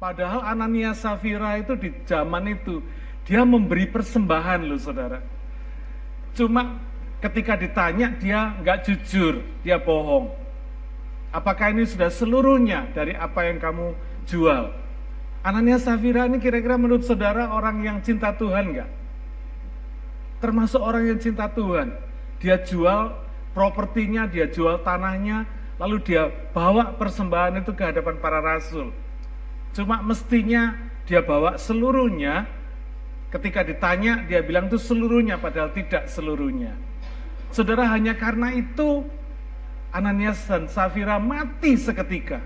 Padahal Anania Safira itu di zaman itu dia memberi persembahan loh saudara. Cuma ketika ditanya dia nggak jujur, dia bohong. Apakah ini sudah seluruhnya dari apa yang kamu jual? Anania Safira ini kira-kira menurut saudara orang yang cinta Tuhan nggak? Termasuk orang yang cinta Tuhan. Dia jual propertinya, dia jual tanahnya, lalu dia bawa persembahan itu ke hadapan para rasul. Cuma mestinya dia bawa seluruhnya, ketika ditanya dia bilang itu seluruhnya, padahal tidak seluruhnya. Saudara hanya karena itu Ananias dan Safira mati seketika.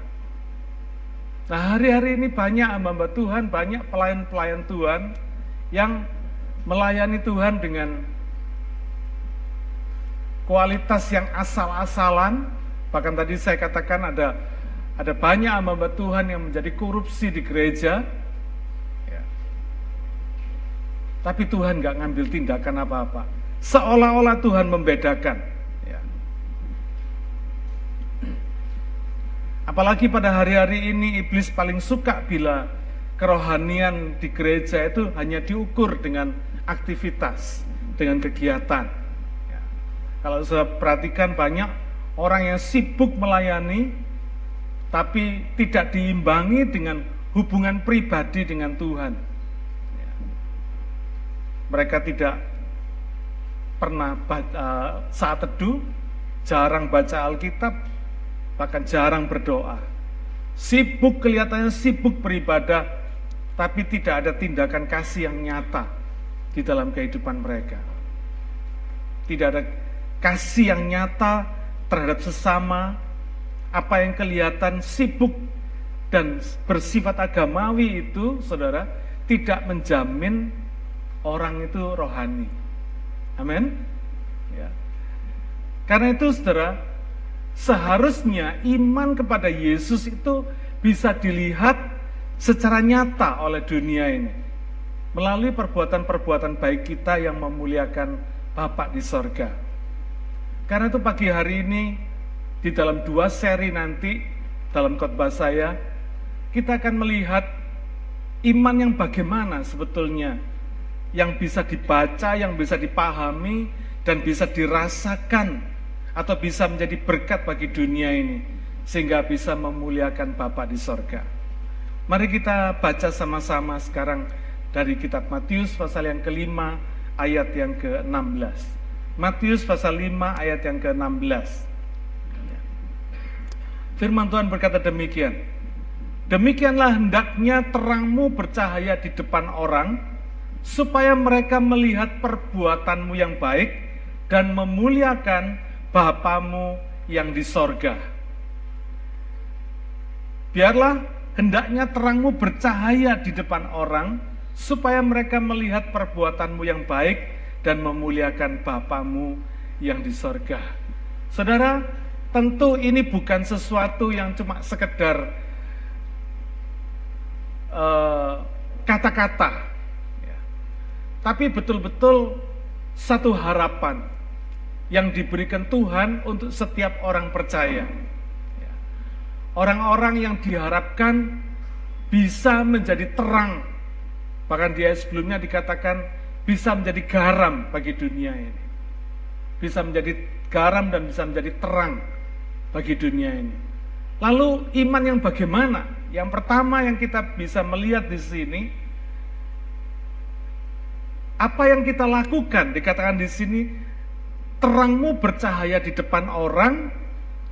Nah hari-hari ini banyak hamba Tuhan, banyak pelayan-pelayan Tuhan yang melayani Tuhan dengan kualitas yang asal-asalan. Bahkan tadi saya katakan ada ada banyak hamba Tuhan yang menjadi korupsi di gereja. Ya. Tapi Tuhan nggak ngambil tindakan apa-apa. Seolah-olah Tuhan membedakan. Ya. Apalagi pada hari-hari ini iblis paling suka bila kerohanian di gereja itu hanya diukur dengan aktivitas, dengan kegiatan. Ya. Kalau saya perhatikan banyak orang yang sibuk melayani, tapi tidak diimbangi dengan hubungan pribadi dengan Tuhan. Ya. Mereka tidak pernah eh, saat teduh, jarang baca Alkitab, bahkan jarang berdoa. Sibuk kelihatannya sibuk beribadah, tapi tidak ada tindakan kasih yang nyata di dalam kehidupan mereka. Tidak ada kasih yang nyata terhadap sesama, apa yang kelihatan sibuk dan bersifat agamawi itu, saudara, tidak menjamin orang itu rohani. Amin. Ya. Karena itu, saudara, seharusnya iman kepada Yesus itu bisa dilihat secara nyata oleh dunia ini melalui perbuatan-perbuatan baik kita yang memuliakan Bapak di sorga. Karena itu pagi hari ini di dalam dua seri nanti dalam khotbah saya kita akan melihat iman yang bagaimana sebetulnya yang bisa dibaca, yang bisa dipahami dan bisa dirasakan atau bisa menjadi berkat bagi dunia ini sehingga bisa memuliakan Bapa di sorga. Mari kita baca sama-sama sekarang dari kitab Matius pasal yang kelima ayat yang ke-16. Matius pasal 5 ayat yang ke-16. Firman Tuhan berkata demikian. Demikianlah hendaknya terangmu bercahaya di depan orang, supaya mereka melihat perbuatanmu yang baik dan memuliakan Bapamu yang di sorga. Biarlah hendaknya terangmu bercahaya di depan orang, supaya mereka melihat perbuatanmu yang baik dan memuliakan Bapamu yang di sorga. Saudara, Tentu ini bukan sesuatu yang cuma sekedar eh, kata-kata, uh, ya. tapi betul-betul satu harapan yang diberikan Tuhan untuk setiap orang percaya. Ya. Orang-orang yang diharapkan bisa menjadi terang, bahkan dia sebelumnya dikatakan bisa menjadi garam bagi dunia ini, bisa menjadi garam dan bisa menjadi terang bagi dunia ini. Lalu iman yang bagaimana? Yang pertama yang kita bisa melihat di sini apa yang kita lakukan dikatakan di sini terangmu bercahaya di depan orang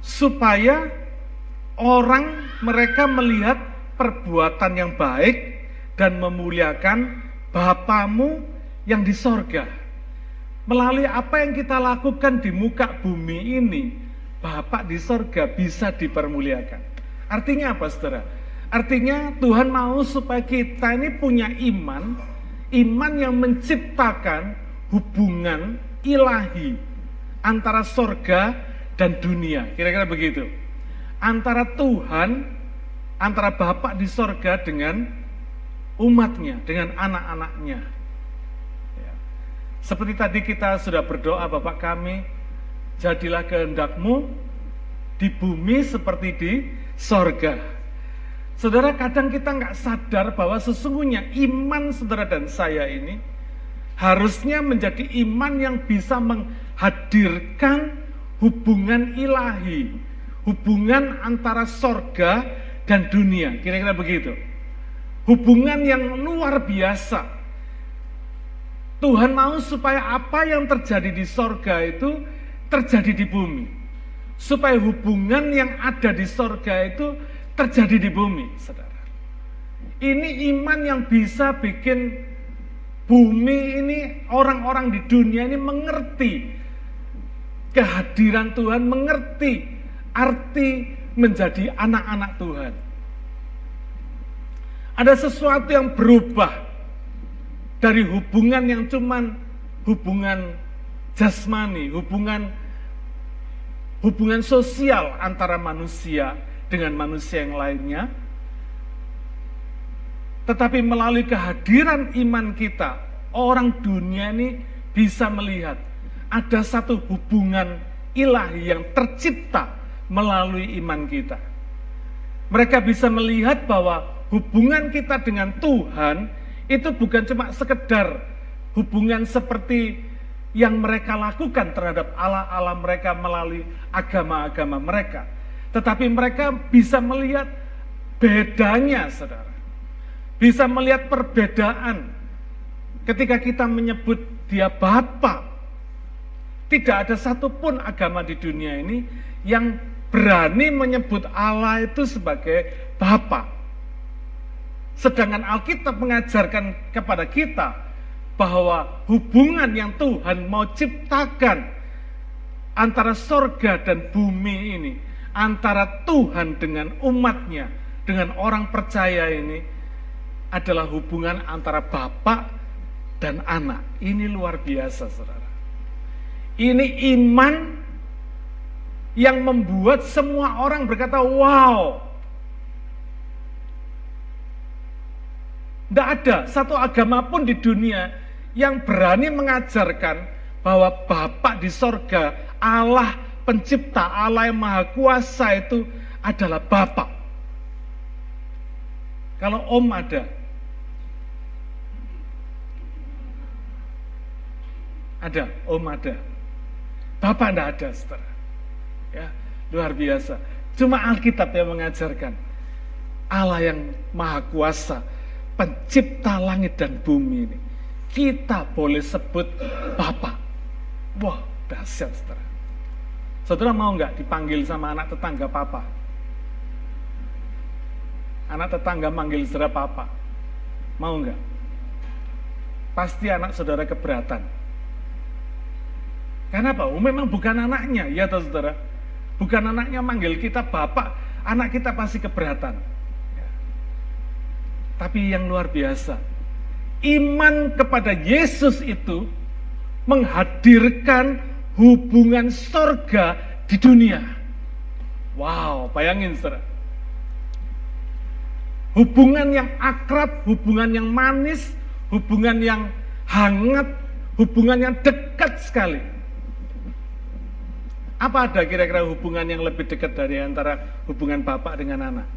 supaya orang mereka melihat perbuatan yang baik dan memuliakan Bapamu yang di sorga. Melalui apa yang kita lakukan di muka bumi ini, Bapak di sorga bisa dipermuliakan. Artinya apa saudara? Artinya Tuhan mau supaya kita ini punya iman, iman yang menciptakan hubungan ilahi antara sorga dan dunia. Kira-kira begitu. Antara Tuhan, antara Bapak di sorga dengan umatnya, dengan anak-anaknya. Ya. Seperti tadi kita sudah berdoa Bapak kami, jadilah kehendakmu di bumi seperti di sorga. Saudara, kadang kita nggak sadar bahwa sesungguhnya iman saudara dan saya ini harusnya menjadi iman yang bisa menghadirkan hubungan ilahi, hubungan antara sorga dan dunia. Kira-kira begitu. Hubungan yang luar biasa. Tuhan mau supaya apa yang terjadi di sorga itu terjadi di bumi. Supaya hubungan yang ada di sorga itu terjadi di bumi, saudara. Ini iman yang bisa bikin bumi ini, orang-orang di dunia ini mengerti kehadiran Tuhan, mengerti arti menjadi anak-anak Tuhan. Ada sesuatu yang berubah dari hubungan yang cuman hubungan jasmani, hubungan hubungan sosial antara manusia dengan manusia yang lainnya, tetapi melalui kehadiran iman kita, orang dunia ini bisa melihat ada satu hubungan ilahi yang tercipta melalui iman kita. Mereka bisa melihat bahwa hubungan kita dengan Tuhan itu bukan cuma sekedar hubungan seperti yang mereka lakukan terhadap Allah-Allah mereka melalui agama-agama mereka tetapi mereka bisa melihat bedanya, saudara. Bisa melihat perbedaan ketika kita menyebut dia Bapa. Tidak ada satupun agama di dunia ini yang berani menyebut Allah itu sebagai Bapa. Sedangkan Alkitab mengajarkan kepada kita bahwa hubungan yang Tuhan mau ciptakan antara sorga dan bumi ini antara Tuhan dengan umatnya, dengan orang percaya ini adalah hubungan antara bapak dan anak. Ini luar biasa, saudara. Ini iman yang membuat semua orang berkata, wow. Tidak ada satu agama pun di dunia yang berani mengajarkan bahwa Bapak di sorga, Allah pencipta Allah yang maha kuasa itu adalah Bapak. Kalau Om ada, ada, Om ada. Bapak tidak ada, saudara. Ya, luar biasa. Cuma Alkitab yang mengajarkan Allah yang maha kuasa, pencipta langit dan bumi ini. Kita boleh sebut Bapak. Wah, dahsyat, saudara. Saudara mau nggak dipanggil sama anak tetangga papa? Anak tetangga manggil saudara papa. Mau nggak? Pasti anak saudara keberatan. Kenapa? Oh, memang bukan anaknya, ya toh saudara. Bukan anaknya manggil kita bapak, anak kita pasti keberatan. Tapi yang luar biasa, iman kepada Yesus itu menghadirkan hubungan sorga di dunia. Wow, bayangin saudara. Hubungan yang akrab, hubungan yang manis, hubungan yang hangat, hubungan yang dekat sekali. Apa ada kira-kira hubungan yang lebih dekat dari antara hubungan bapak dengan anak?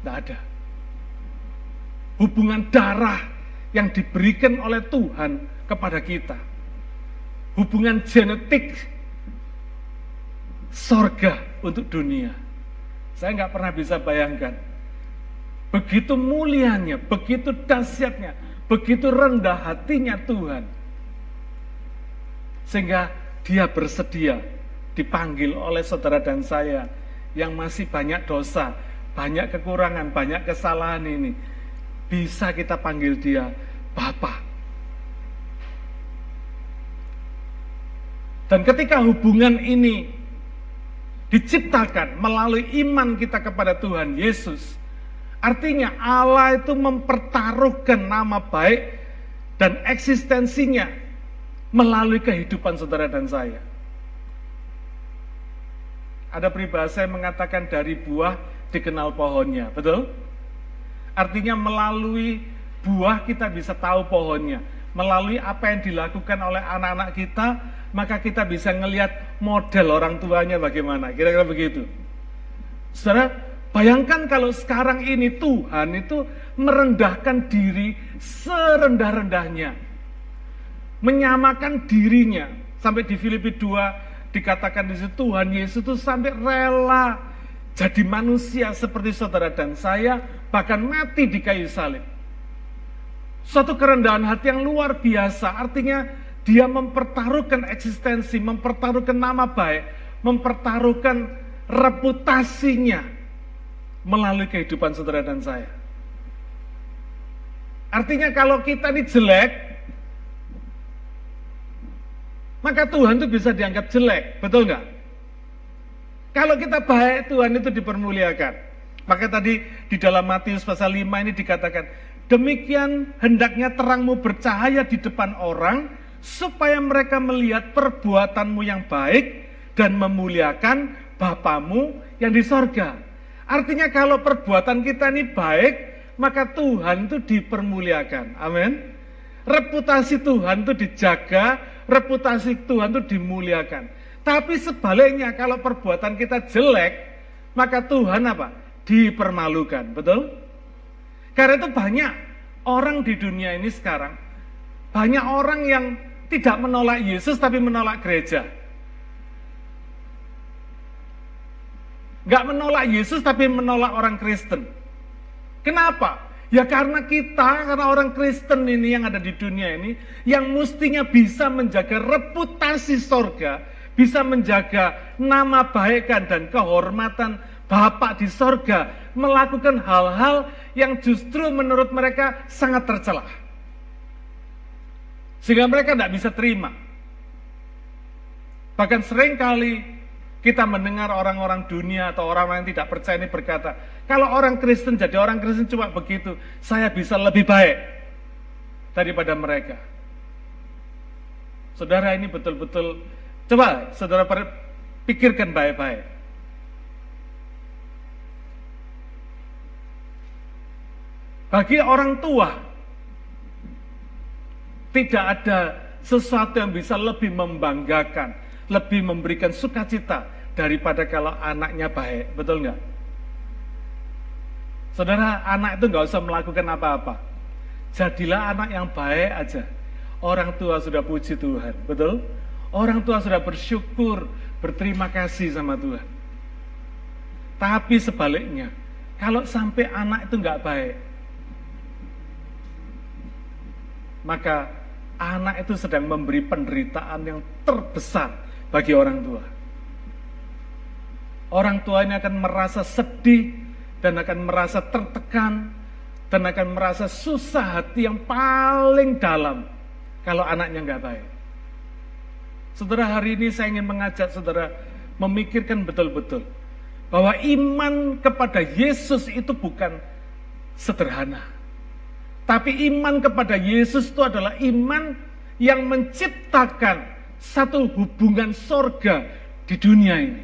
Tidak ada. Hubungan darah yang diberikan oleh Tuhan kepada kita. Hubungan genetik sorga untuk dunia. Saya nggak pernah bisa bayangkan. Begitu mulianya, begitu dahsyatnya, begitu rendah hatinya Tuhan. Sehingga dia bersedia dipanggil oleh saudara dan saya yang masih banyak dosa, banyak kekurangan, banyak kesalahan ini. Bisa kita panggil dia Bapak. Dan ketika hubungan ini diciptakan melalui iman kita kepada Tuhan Yesus, artinya Allah itu mempertaruhkan nama baik dan eksistensinya melalui kehidupan saudara dan saya. Ada peribahasa yang mengatakan dari buah dikenal pohonnya, betul? Artinya melalui buah kita bisa tahu pohonnya. Melalui apa yang dilakukan oleh anak-anak kita, maka kita bisa ngelihat model orang tuanya bagaimana. Kira-kira begitu. Saudara, bayangkan kalau sekarang ini Tuhan itu merendahkan diri serendah-rendahnya. Menyamakan dirinya. Sampai di Filipi 2 dikatakan di situ Tuhan Yesus itu sampai rela jadi manusia seperti saudara dan saya, bahkan mati di kayu salib. Suatu kerendahan hati yang luar biasa, artinya dia mempertaruhkan eksistensi, mempertaruhkan nama baik, mempertaruhkan reputasinya melalui kehidupan saudara dan saya. Artinya kalau kita ini jelek, maka Tuhan itu bisa dianggap jelek, betul nggak? Kalau kita baik, Tuhan itu dipermuliakan. Maka tadi di dalam Matius pasal 5 ini dikatakan, demikian hendaknya terangmu bercahaya di depan orang, supaya mereka melihat perbuatanmu yang baik dan memuliakan Bapamu yang di sorga. Artinya kalau perbuatan kita ini baik, maka Tuhan itu dipermuliakan. Amin. Reputasi Tuhan itu dijaga, reputasi Tuhan itu dimuliakan. Tapi sebaliknya kalau perbuatan kita jelek, maka Tuhan apa? Dipermalukan, betul? Karena itu banyak orang di dunia ini sekarang, banyak orang yang tidak menolak Yesus tapi menolak gereja. Gak menolak Yesus tapi menolak orang Kristen. Kenapa? Ya karena kita, karena orang Kristen ini yang ada di dunia ini, yang mestinya bisa menjaga reputasi sorga, bisa menjaga nama baikan dan kehormatan Bapak di sorga melakukan hal-hal yang justru menurut mereka sangat tercelah. Sehingga mereka tidak bisa terima. Bahkan sering kali kita mendengar orang-orang dunia atau orang-orang yang tidak percaya ini berkata, kalau orang Kristen jadi orang Kristen cuma begitu, saya bisa lebih baik daripada mereka. Saudara ini betul-betul Coba saudara pikirkan baik-baik. Bagi orang tua, tidak ada sesuatu yang bisa lebih membanggakan, lebih memberikan sukacita daripada kalau anaknya baik. Betul nggak? Saudara, anak itu nggak usah melakukan apa-apa. Jadilah anak yang baik aja. Orang tua sudah puji Tuhan, betul? Orang tua sudah bersyukur, berterima kasih sama Tuhan. Tapi sebaliknya, kalau sampai anak itu nggak baik, maka anak itu sedang memberi penderitaan yang terbesar bagi orang tua. Orang tua ini akan merasa sedih dan akan merasa tertekan dan akan merasa susah hati yang paling dalam kalau anaknya nggak baik. Saudara hari ini saya ingin mengajak saudara memikirkan betul-betul bahwa iman kepada Yesus itu bukan sederhana. Tapi iman kepada Yesus itu adalah iman yang menciptakan satu hubungan sorga di dunia ini.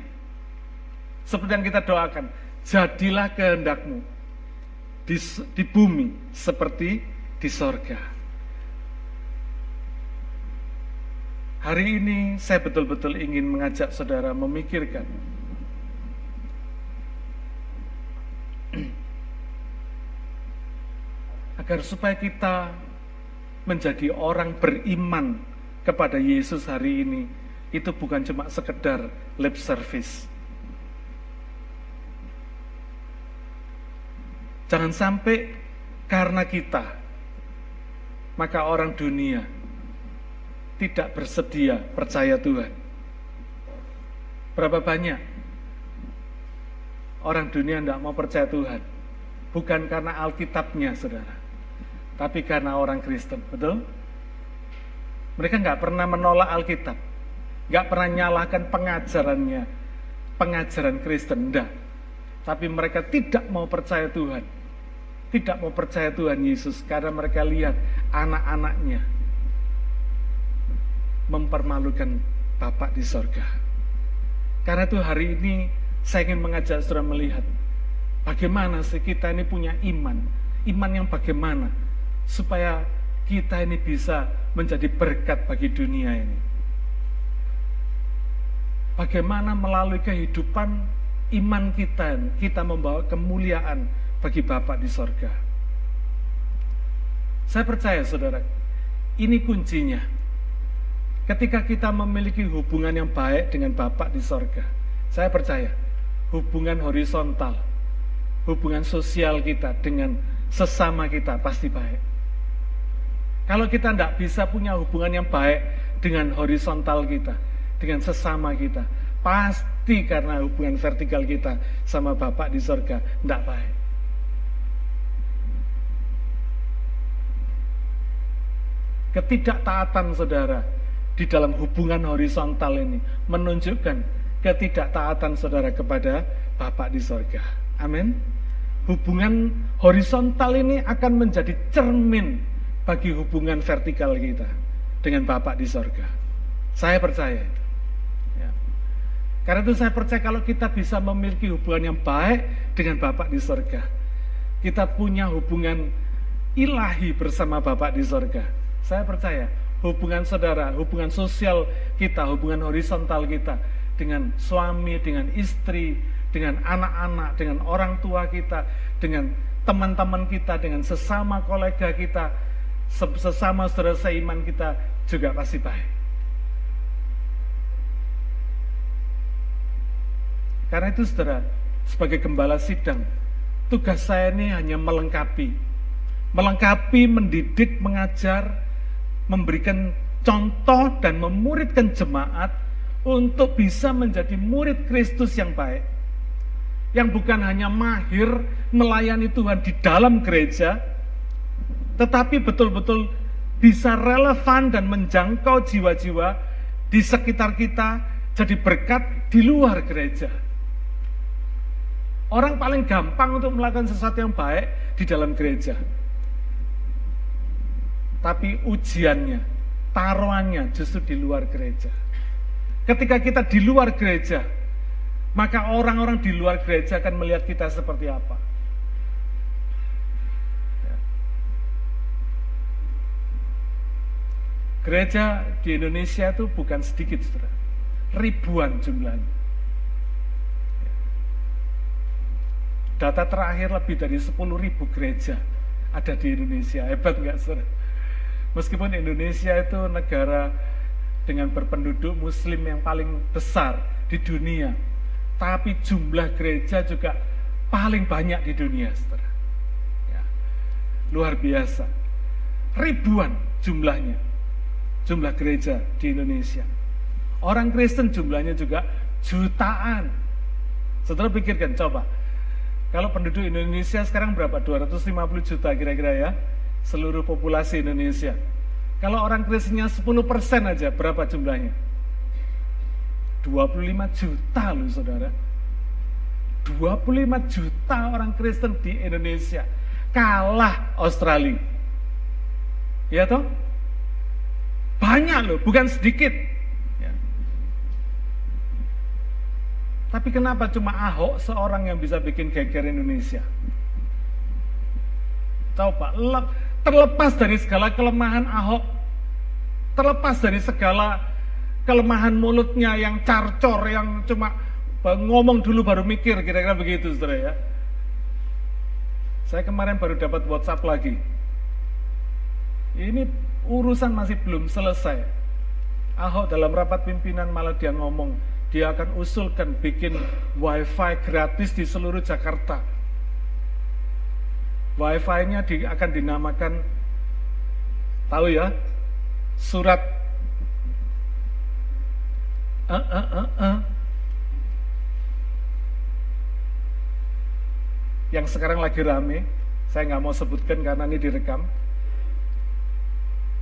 Seperti yang kita doakan, jadilah kehendakmu di, di bumi seperti di sorga. Hari ini saya betul-betul ingin mengajak saudara memikirkan agar supaya kita menjadi orang beriman kepada Yesus hari ini itu bukan cuma sekedar lip service. Jangan sampai karena kita maka orang dunia tidak bersedia percaya Tuhan. Berapa banyak orang dunia tidak mau percaya Tuhan? Bukan karena Alkitabnya, saudara. Tapi karena orang Kristen, betul? Mereka nggak pernah menolak Alkitab. Nggak pernah nyalahkan pengajarannya. Pengajaran Kristen, enggak. Tapi mereka tidak mau percaya Tuhan. Tidak mau percaya Tuhan Yesus karena mereka lihat anak-anaknya mempermalukan Bapak di sorga. Karena itu hari ini saya ingin mengajak saudara melihat bagaimana sih kita ini punya iman. Iman yang bagaimana supaya kita ini bisa menjadi berkat bagi dunia ini. Bagaimana melalui kehidupan iman kita, kita membawa kemuliaan bagi Bapak di sorga. Saya percaya saudara, ini kuncinya. Ketika kita memiliki hubungan yang baik dengan Bapak di sorga, saya percaya hubungan horizontal, hubungan sosial kita dengan sesama kita pasti baik. Kalau kita tidak bisa punya hubungan yang baik dengan horizontal kita, dengan sesama kita, pasti karena hubungan vertikal kita sama Bapak di sorga tidak baik. Ketidaktaatan saudara di dalam hubungan horizontal ini menunjukkan ketidaktaatan saudara kepada Bapak di sorga. Amin. Hubungan horizontal ini akan menjadi cermin bagi hubungan vertikal kita dengan Bapak di sorga. Saya percaya. Ya. Karena itu saya percaya kalau kita bisa memiliki hubungan yang baik dengan Bapak di sorga, kita punya hubungan ilahi bersama Bapak di sorga. Saya percaya hubungan saudara, hubungan sosial kita, hubungan horizontal kita dengan suami, dengan istri, dengan anak-anak, dengan orang tua kita, dengan teman-teman kita, dengan sesama kolega kita, sesama saudara seiman kita juga pasti baik. Karena itu saudara, sebagai gembala sidang, tugas saya ini hanya melengkapi. Melengkapi, mendidik, mengajar, memberikan contoh dan memuridkan jemaat untuk bisa menjadi murid Kristus yang baik. Yang bukan hanya mahir melayani Tuhan di dalam gereja, tetapi betul-betul bisa relevan dan menjangkau jiwa-jiwa di sekitar kita jadi berkat di luar gereja. Orang paling gampang untuk melakukan sesuatu yang baik di dalam gereja tapi ujiannya, taruhannya justru di luar gereja. Ketika kita di luar gereja, maka orang-orang di luar gereja akan melihat kita seperti apa. Gereja di Indonesia itu bukan sedikit, saudara. ribuan jumlahnya. Ya. Data terakhir lebih dari 10 ribu gereja ada di Indonesia. Hebat nggak, saudara? Meskipun Indonesia itu negara dengan berpenduduk muslim yang paling besar di dunia, tapi jumlah gereja juga paling banyak di dunia, setelah. Ya. Luar biasa. Ribuan jumlahnya, jumlah gereja di Indonesia. Orang Kristen jumlahnya juga jutaan. Setelah pikirkan, coba. Kalau penduduk Indonesia sekarang berapa? 250 juta kira-kira ya seluruh populasi Indonesia. Kalau orang Kristennya 10% aja, berapa jumlahnya? 25 juta loh saudara. 25 juta orang Kristen di Indonesia. Kalah Australia. Ya toh? Banyak loh, bukan sedikit. Ya. Tapi kenapa cuma Ahok seorang yang bisa bikin geger Indonesia? Coba, terlepas dari segala kelemahan Ahok, terlepas dari segala kelemahan mulutnya yang carcor, yang cuma ngomong dulu baru mikir, kira-kira begitu, saudara ya. Saya kemarin baru dapat WhatsApp lagi. Ini urusan masih belum selesai. Ahok dalam rapat pimpinan malah dia ngomong, dia akan usulkan bikin wifi gratis di seluruh Jakarta Wi-Fi-nya di, akan dinamakan tahu ya surat uh, uh, uh, uh. yang sekarang lagi rame saya nggak mau sebutkan karena ini direkam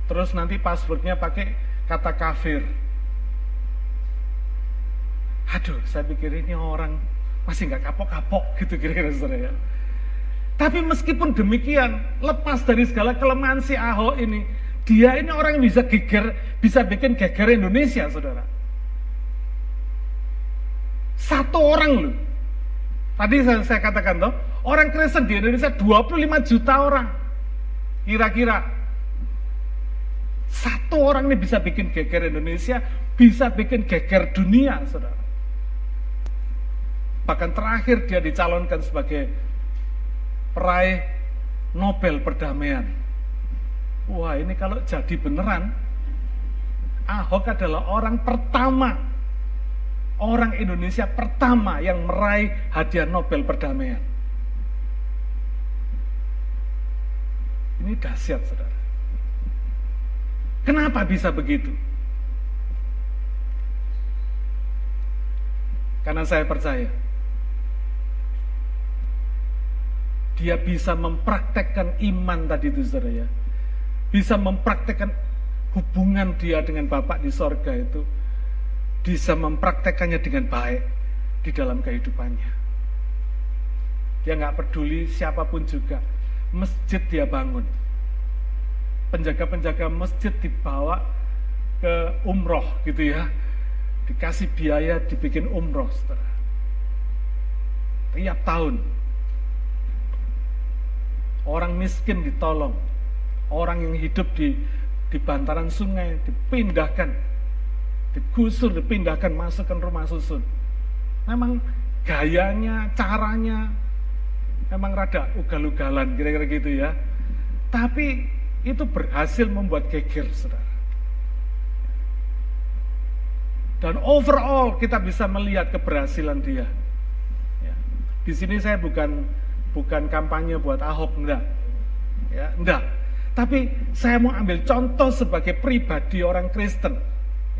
terus nanti passwordnya pakai kata kafir aduh saya pikir ini orang masih nggak kapok-kapok gitu kira-kira saudara ya tapi meskipun demikian, lepas dari segala kelemahan si Ahok ini, dia ini orang yang bisa geger, bisa bikin geger Indonesia, saudara. Satu orang loh. Tadi saya, saya katakan toh, orang Kristen di Indonesia 25 juta orang. Kira-kira. Satu orang ini bisa bikin geger Indonesia, bisa bikin geger dunia, saudara. Bahkan terakhir dia dicalonkan sebagai peraih Nobel perdamaian. Wah ini kalau jadi beneran, Ahok adalah orang pertama, orang Indonesia pertama yang meraih hadiah Nobel perdamaian. Ini dahsyat, saudara. Kenapa bisa begitu? Karena saya percaya dia bisa mempraktekkan iman tadi itu saudara ya. Bisa mempraktekkan hubungan dia dengan Bapak di sorga itu. Bisa mempraktekkannya dengan baik di dalam kehidupannya. Dia nggak peduli siapa pun juga. Masjid dia bangun penjaga-penjaga masjid dibawa ke umroh gitu ya. Dikasih biaya dibikin umroh setelah tiap tahun. Orang miskin ditolong. Orang yang hidup di di bantaran sungai dipindahkan. Digusur dipindahkan masukkan rumah susun. Memang gayanya caranya memang rada ugal-ugalan kira-kira gitu ya. Tapi itu berhasil membuat geger, saudara. Dan overall kita bisa melihat keberhasilan dia. Ya. Di sini saya bukan bukan kampanye buat Ahok, enggak. Ya, enggak. Tapi saya mau ambil contoh sebagai pribadi orang Kristen.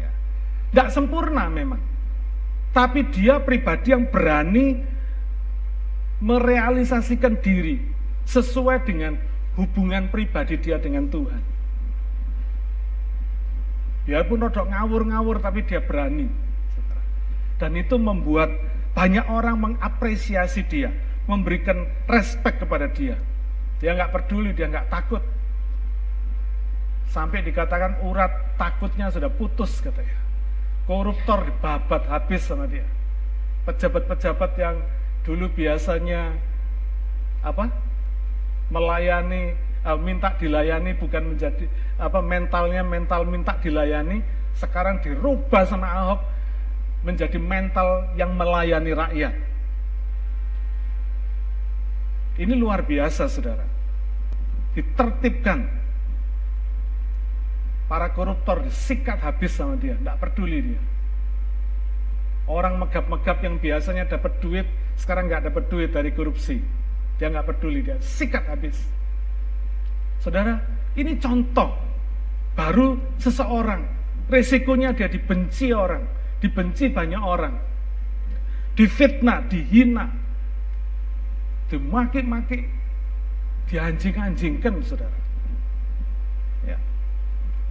Ya. Enggak sempurna memang. Tapi dia pribadi yang berani merealisasikan diri sesuai dengan hubungan pribadi dia dengan Tuhan. Biarpun rodok ngawur-ngawur tapi dia berani. Dan itu membuat banyak orang mengapresiasi dia, memberikan respect kepada dia. Dia nggak peduli, dia nggak takut. Sampai dikatakan urat takutnya sudah putus katanya. Koruptor dibabat habis sama dia. Pejabat-pejabat yang dulu biasanya apa melayani uh, minta dilayani bukan menjadi apa mentalnya mental minta dilayani sekarang dirubah sama Ahok menjadi mental yang melayani rakyat. Ini luar biasa, saudara. Ditertibkan. Para koruptor disikat habis sama dia, tidak peduli dia. Orang megap-megap yang biasanya dapat duit, sekarang nggak dapat duit dari korupsi. Dia nggak peduli, dia sikat habis. Saudara, ini contoh baru seseorang. Resikonya dia dibenci orang, dibenci banyak orang. Difitnah, dihina, dimaki-maki, dianjing-anjingkan, saudara. Ya.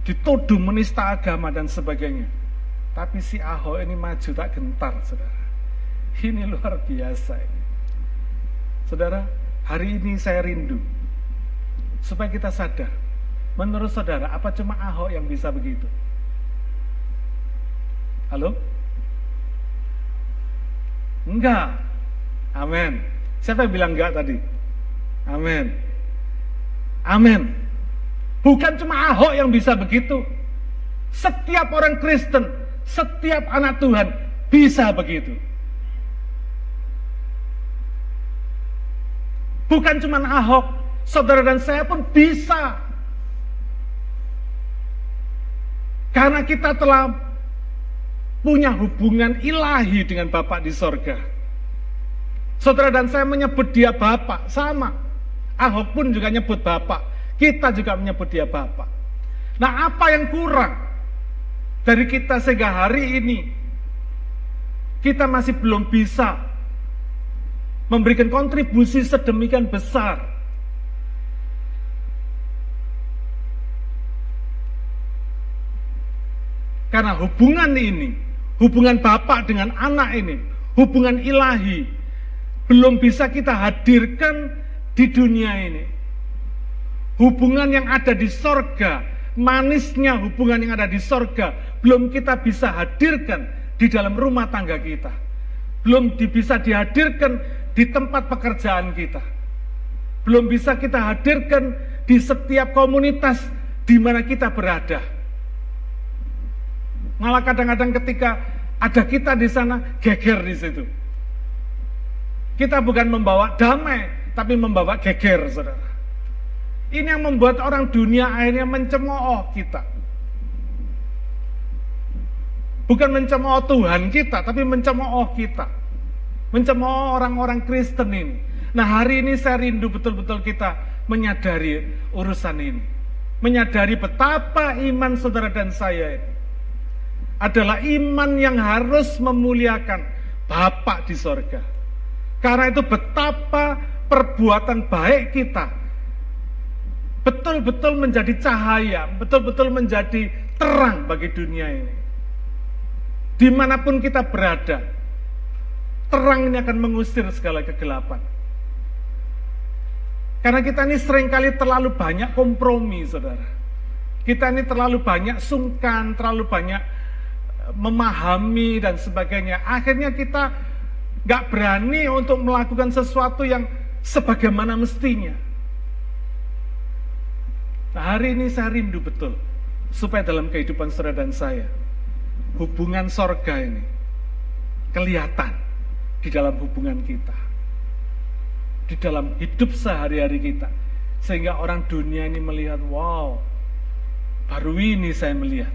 Dituduh menista agama dan sebagainya. Tapi si Ahok ini maju tak gentar, saudara. Ini luar biasa ini. Saudara, hari ini saya rindu supaya kita sadar. Menurut saudara, apa cuma Ahok yang bisa begitu? Halo? Enggak. Amin. Siapa yang bilang enggak tadi? Amin. Amin. Bukan cuma Ahok yang bisa begitu. Setiap orang Kristen, setiap anak Tuhan bisa begitu. Bukan cuma Ahok, saudara dan saya pun bisa. Karena kita telah punya hubungan ilahi dengan Bapak di sorga. Saudara dan saya menyebut dia Bapak, sama. Ahok pun juga nyebut Bapak. Kita juga menyebut dia Bapak. Nah apa yang kurang dari kita sehingga hari ini kita masih belum bisa memberikan kontribusi sedemikian besar. Karena hubungan ini, hubungan bapak dengan anak ini, hubungan ilahi, belum bisa kita hadirkan di dunia ini. Hubungan yang ada di sorga, manisnya hubungan yang ada di sorga, belum kita bisa hadirkan di dalam rumah tangga kita. Belum bisa dihadirkan di tempat pekerjaan kita. Belum bisa kita hadirkan di setiap komunitas di mana kita berada. Malah kadang-kadang ketika ada kita di sana, geger di situ. Kita bukan membawa damai, tapi membawa geger, saudara. Ini yang membuat orang dunia akhirnya mencemooh kita. Bukan mencemooh Tuhan kita, tapi mencemooh kita. Mencemooh orang-orang Kristen ini. Nah hari ini saya rindu betul-betul kita menyadari urusan ini. Menyadari betapa iman saudara dan saya ini adalah iman yang harus memuliakan Bapak di sorga. Karena itu betapa perbuatan baik kita betul-betul menjadi cahaya, betul-betul menjadi terang bagi dunia ini di mana pun kita berada, terang ini akan mengusir segala kegelapan. Karena kita ini sering kali terlalu banyak kompromi, saudara. Kita ini terlalu banyak sungkan, terlalu banyak eh, memahami dan sebagainya. Akhirnya kita gak berani untuk melakukan sesuatu yang sebagaimana mestinya. Nah, hari ini saya rindu betul supaya dalam kehidupan saudara dan saya hubungan sorga ini kelihatan di dalam hubungan kita. Di dalam hidup sehari-hari kita. Sehingga orang dunia ini melihat, wow, baru ini saya melihat.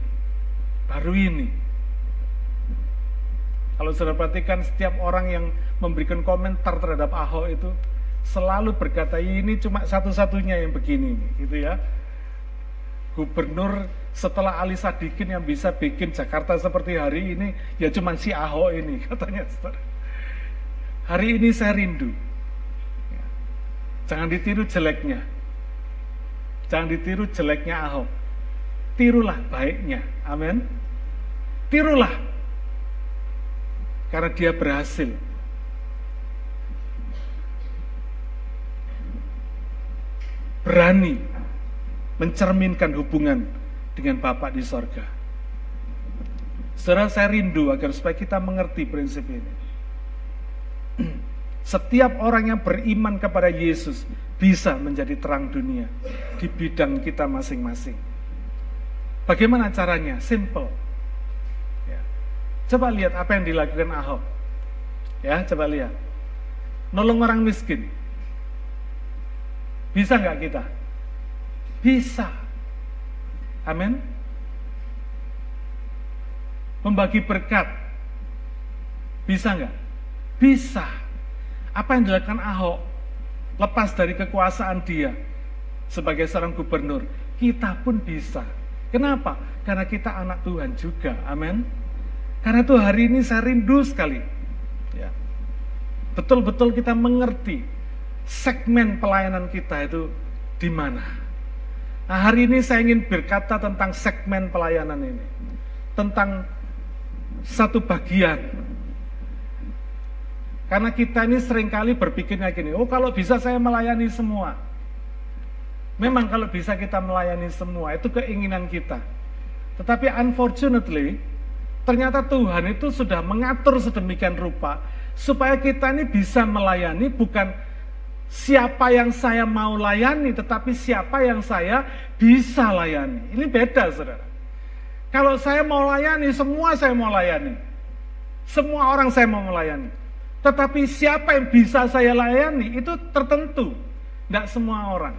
Baru ini. Kalau sudah perhatikan setiap orang yang memberikan komentar terhadap Ahok itu selalu berkata ini cuma satu-satunya yang begini, gitu ya. Gubernur setelah Ali Sadikin yang bisa bikin Jakarta seperti hari ini, ya cuma si Ahok ini katanya. Hari ini saya rindu. Ya. Jangan ditiru jeleknya. Jangan ditiru jeleknya Ahok. Tirulah baiknya. Amin. Tirulah. Karena dia berhasil. Berani mencerminkan hubungan dengan Bapak di sorga. Saudara saya rindu agar supaya kita mengerti prinsip ini. Setiap orang yang beriman kepada Yesus bisa menjadi terang dunia di bidang kita masing-masing. Bagaimana caranya? Simple. Ya. Coba lihat apa yang dilakukan Ahok. Ya, coba lihat. Nolong orang miskin. Bisa nggak kita? Bisa. Amin. Membagi berkat. Bisa nggak? Bisa. Apa yang dilakukan Ahok? Lepas dari kekuasaan dia sebagai seorang gubernur, kita pun bisa. Kenapa? Karena kita anak Tuhan juga. Amin. Karena itu hari ini saya rindu sekali. Ya. Betul-betul kita mengerti segmen pelayanan kita itu di mana. Nah, hari ini saya ingin berkata tentang segmen pelayanan ini. Tentang satu bagian. Karena kita ini sering kali berpikirnya gini, oh kalau bisa saya melayani semua. Memang kalau bisa kita melayani semua, itu keinginan kita. Tetapi unfortunately, ternyata Tuhan itu sudah mengatur sedemikian rupa, supaya kita ini bisa melayani bukan siapa yang saya mau layani, tetapi siapa yang saya bisa layani. Ini beda, saudara. Kalau saya mau layani, semua saya mau layani. Semua orang saya mau melayani. Tetapi siapa yang bisa saya layani, itu tertentu. Tidak semua orang.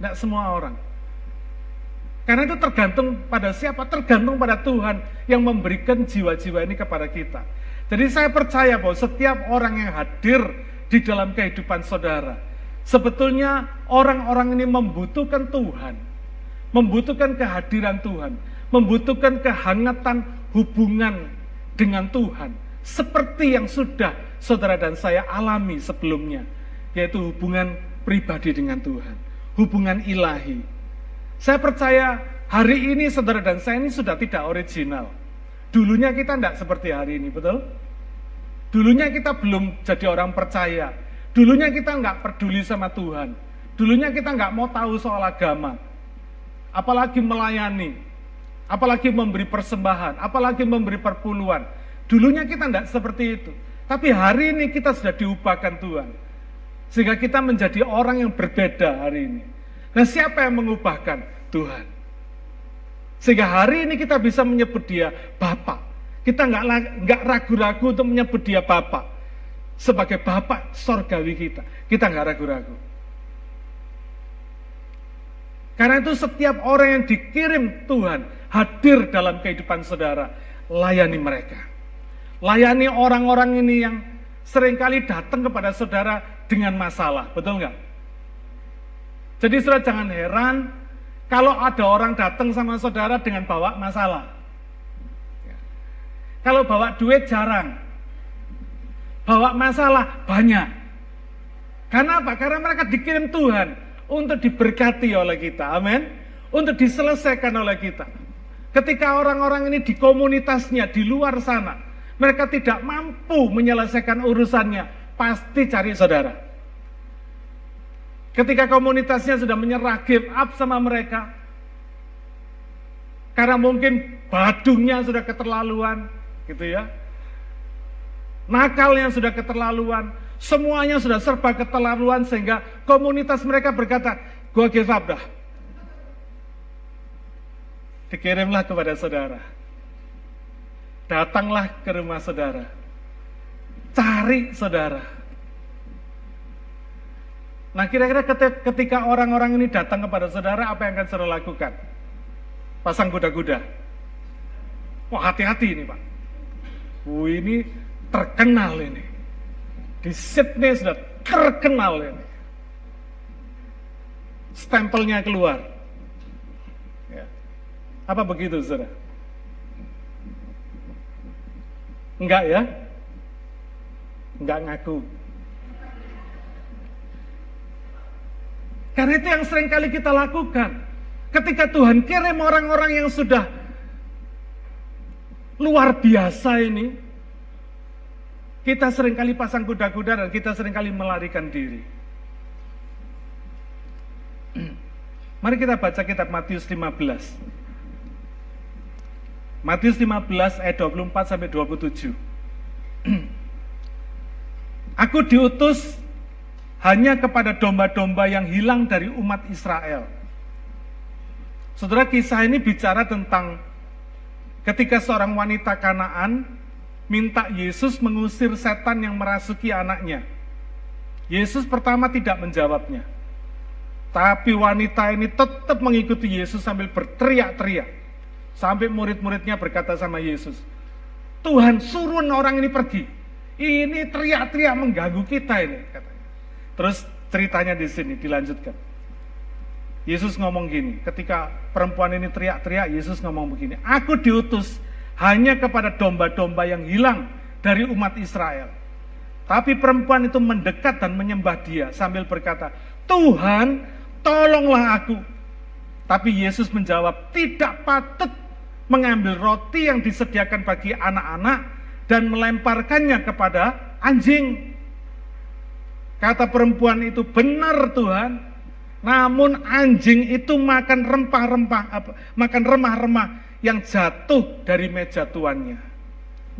Tidak ya, semua orang. Karena itu tergantung pada siapa? Tergantung pada Tuhan yang memberikan jiwa-jiwa ini kepada kita. Jadi saya percaya bahwa setiap orang yang hadir di dalam kehidupan saudara. Sebetulnya orang-orang ini membutuhkan Tuhan, membutuhkan kehadiran Tuhan, membutuhkan kehangatan hubungan dengan Tuhan, seperti yang sudah saudara dan saya alami sebelumnya, yaitu hubungan pribadi dengan Tuhan, hubungan ilahi. Saya percaya hari ini saudara dan saya ini sudah tidak original. Dulunya kita tidak seperti hari ini, betul? Dulunya kita belum jadi orang percaya. Dulunya kita nggak peduli sama Tuhan. Dulunya kita nggak mau tahu soal agama. Apalagi melayani. Apalagi memberi persembahan. Apalagi memberi perpuluhan. Dulunya kita nggak seperti itu. Tapi hari ini kita sudah diubahkan Tuhan. Sehingga kita menjadi orang yang berbeda hari ini. Nah siapa yang mengubahkan? Tuhan. Sehingga hari ini kita bisa menyebut dia Bapak. Kita nggak nggak ragu-ragu untuk menyebut dia Bapak. sebagai Bapak sorgawi kita. Kita nggak ragu-ragu. Karena itu setiap orang yang dikirim Tuhan hadir dalam kehidupan saudara, layani mereka. Layani orang-orang ini yang sering kali datang kepada saudara dengan masalah, betul nggak? Jadi saudara jangan heran kalau ada orang datang sama saudara dengan bawa masalah. Kalau bawa duit jarang. Bawa masalah banyak. Karena apa? Karena mereka dikirim Tuhan untuk diberkati oleh kita. Amin. Untuk diselesaikan oleh kita. Ketika orang-orang ini di komunitasnya, di luar sana, mereka tidak mampu menyelesaikan urusannya, pasti cari saudara. Ketika komunitasnya sudah menyerah, give up sama mereka, karena mungkin badungnya sudah keterlaluan, gitu ya. Nakalnya sudah keterlaluan, semuanya sudah serba keterlaluan sehingga komunitas mereka berkata, gua give up dah. Dikirimlah kepada saudara. Datanglah ke rumah saudara. Cari saudara. Nah kira-kira ketika orang-orang ini datang kepada saudara, apa yang akan saudara lakukan? Pasang kuda-kuda. Wah hati-hati ini Pak. Wah ini terkenal ini. Di Sydney sudah terkenal ini. Stempelnya keluar. Ya. Apa begitu saudara? Enggak ya? Enggak ngaku. Karena itu yang sering kali kita lakukan. Ketika Tuhan kirim orang-orang yang sudah luar biasa ini. Kita sering kali pasang kuda-kuda dan kita sering kali melarikan diri. Mari kita baca kitab Matius 15. Matius 15 ayat 24 sampai 27. Aku diutus hanya kepada domba-domba yang hilang dari umat Israel. Saudara kisah ini bicara tentang Ketika seorang wanita Kanaan minta Yesus mengusir setan yang merasuki anaknya. Yesus pertama tidak menjawabnya. Tapi wanita ini tetap mengikuti Yesus sambil berteriak-teriak. Sampai murid-muridnya berkata sama Yesus, Tuhan suruh orang ini pergi. Ini teriak-teriak mengganggu kita ini. Terus ceritanya di sini dilanjutkan. Yesus ngomong gini, ketika perempuan ini teriak-teriak, Yesus ngomong begini, aku diutus hanya kepada domba-domba yang hilang dari umat Israel. Tapi perempuan itu mendekat dan menyembah dia sambil berkata, Tuhan tolonglah aku. Tapi Yesus menjawab, tidak patut mengambil roti yang disediakan bagi anak-anak dan melemparkannya kepada anjing. Kata perempuan itu, benar Tuhan, namun anjing itu makan rempah-rempah, makan remah-remah yang jatuh dari meja tuannya.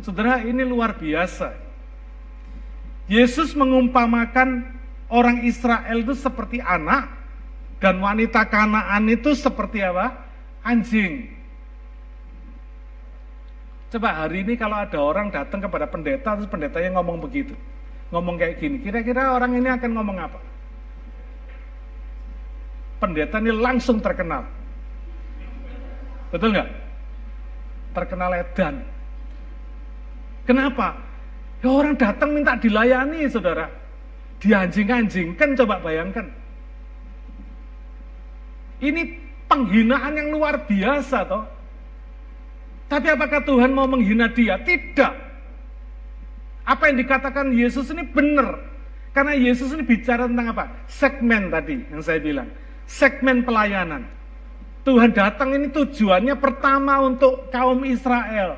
Saudara, ini luar biasa. Yesus mengumpamakan orang Israel itu seperti anak dan wanita Kanaan itu seperti apa? Anjing. Coba hari ini kalau ada orang datang kepada pendeta terus pendetanya ngomong begitu. Ngomong kayak gini, kira-kira orang ini akan ngomong apa? pendeta ini langsung terkenal. Betul nggak? Terkenal edan. Kenapa? Ya orang datang minta dilayani, saudara. Dianjing-anjing, kan coba bayangkan. Ini penghinaan yang luar biasa toh. Tapi apakah Tuhan mau menghina dia? Tidak. Apa yang dikatakan Yesus ini benar. Karena Yesus ini bicara tentang apa? Segmen tadi yang saya bilang segmen pelayanan. Tuhan datang ini tujuannya pertama untuk kaum Israel.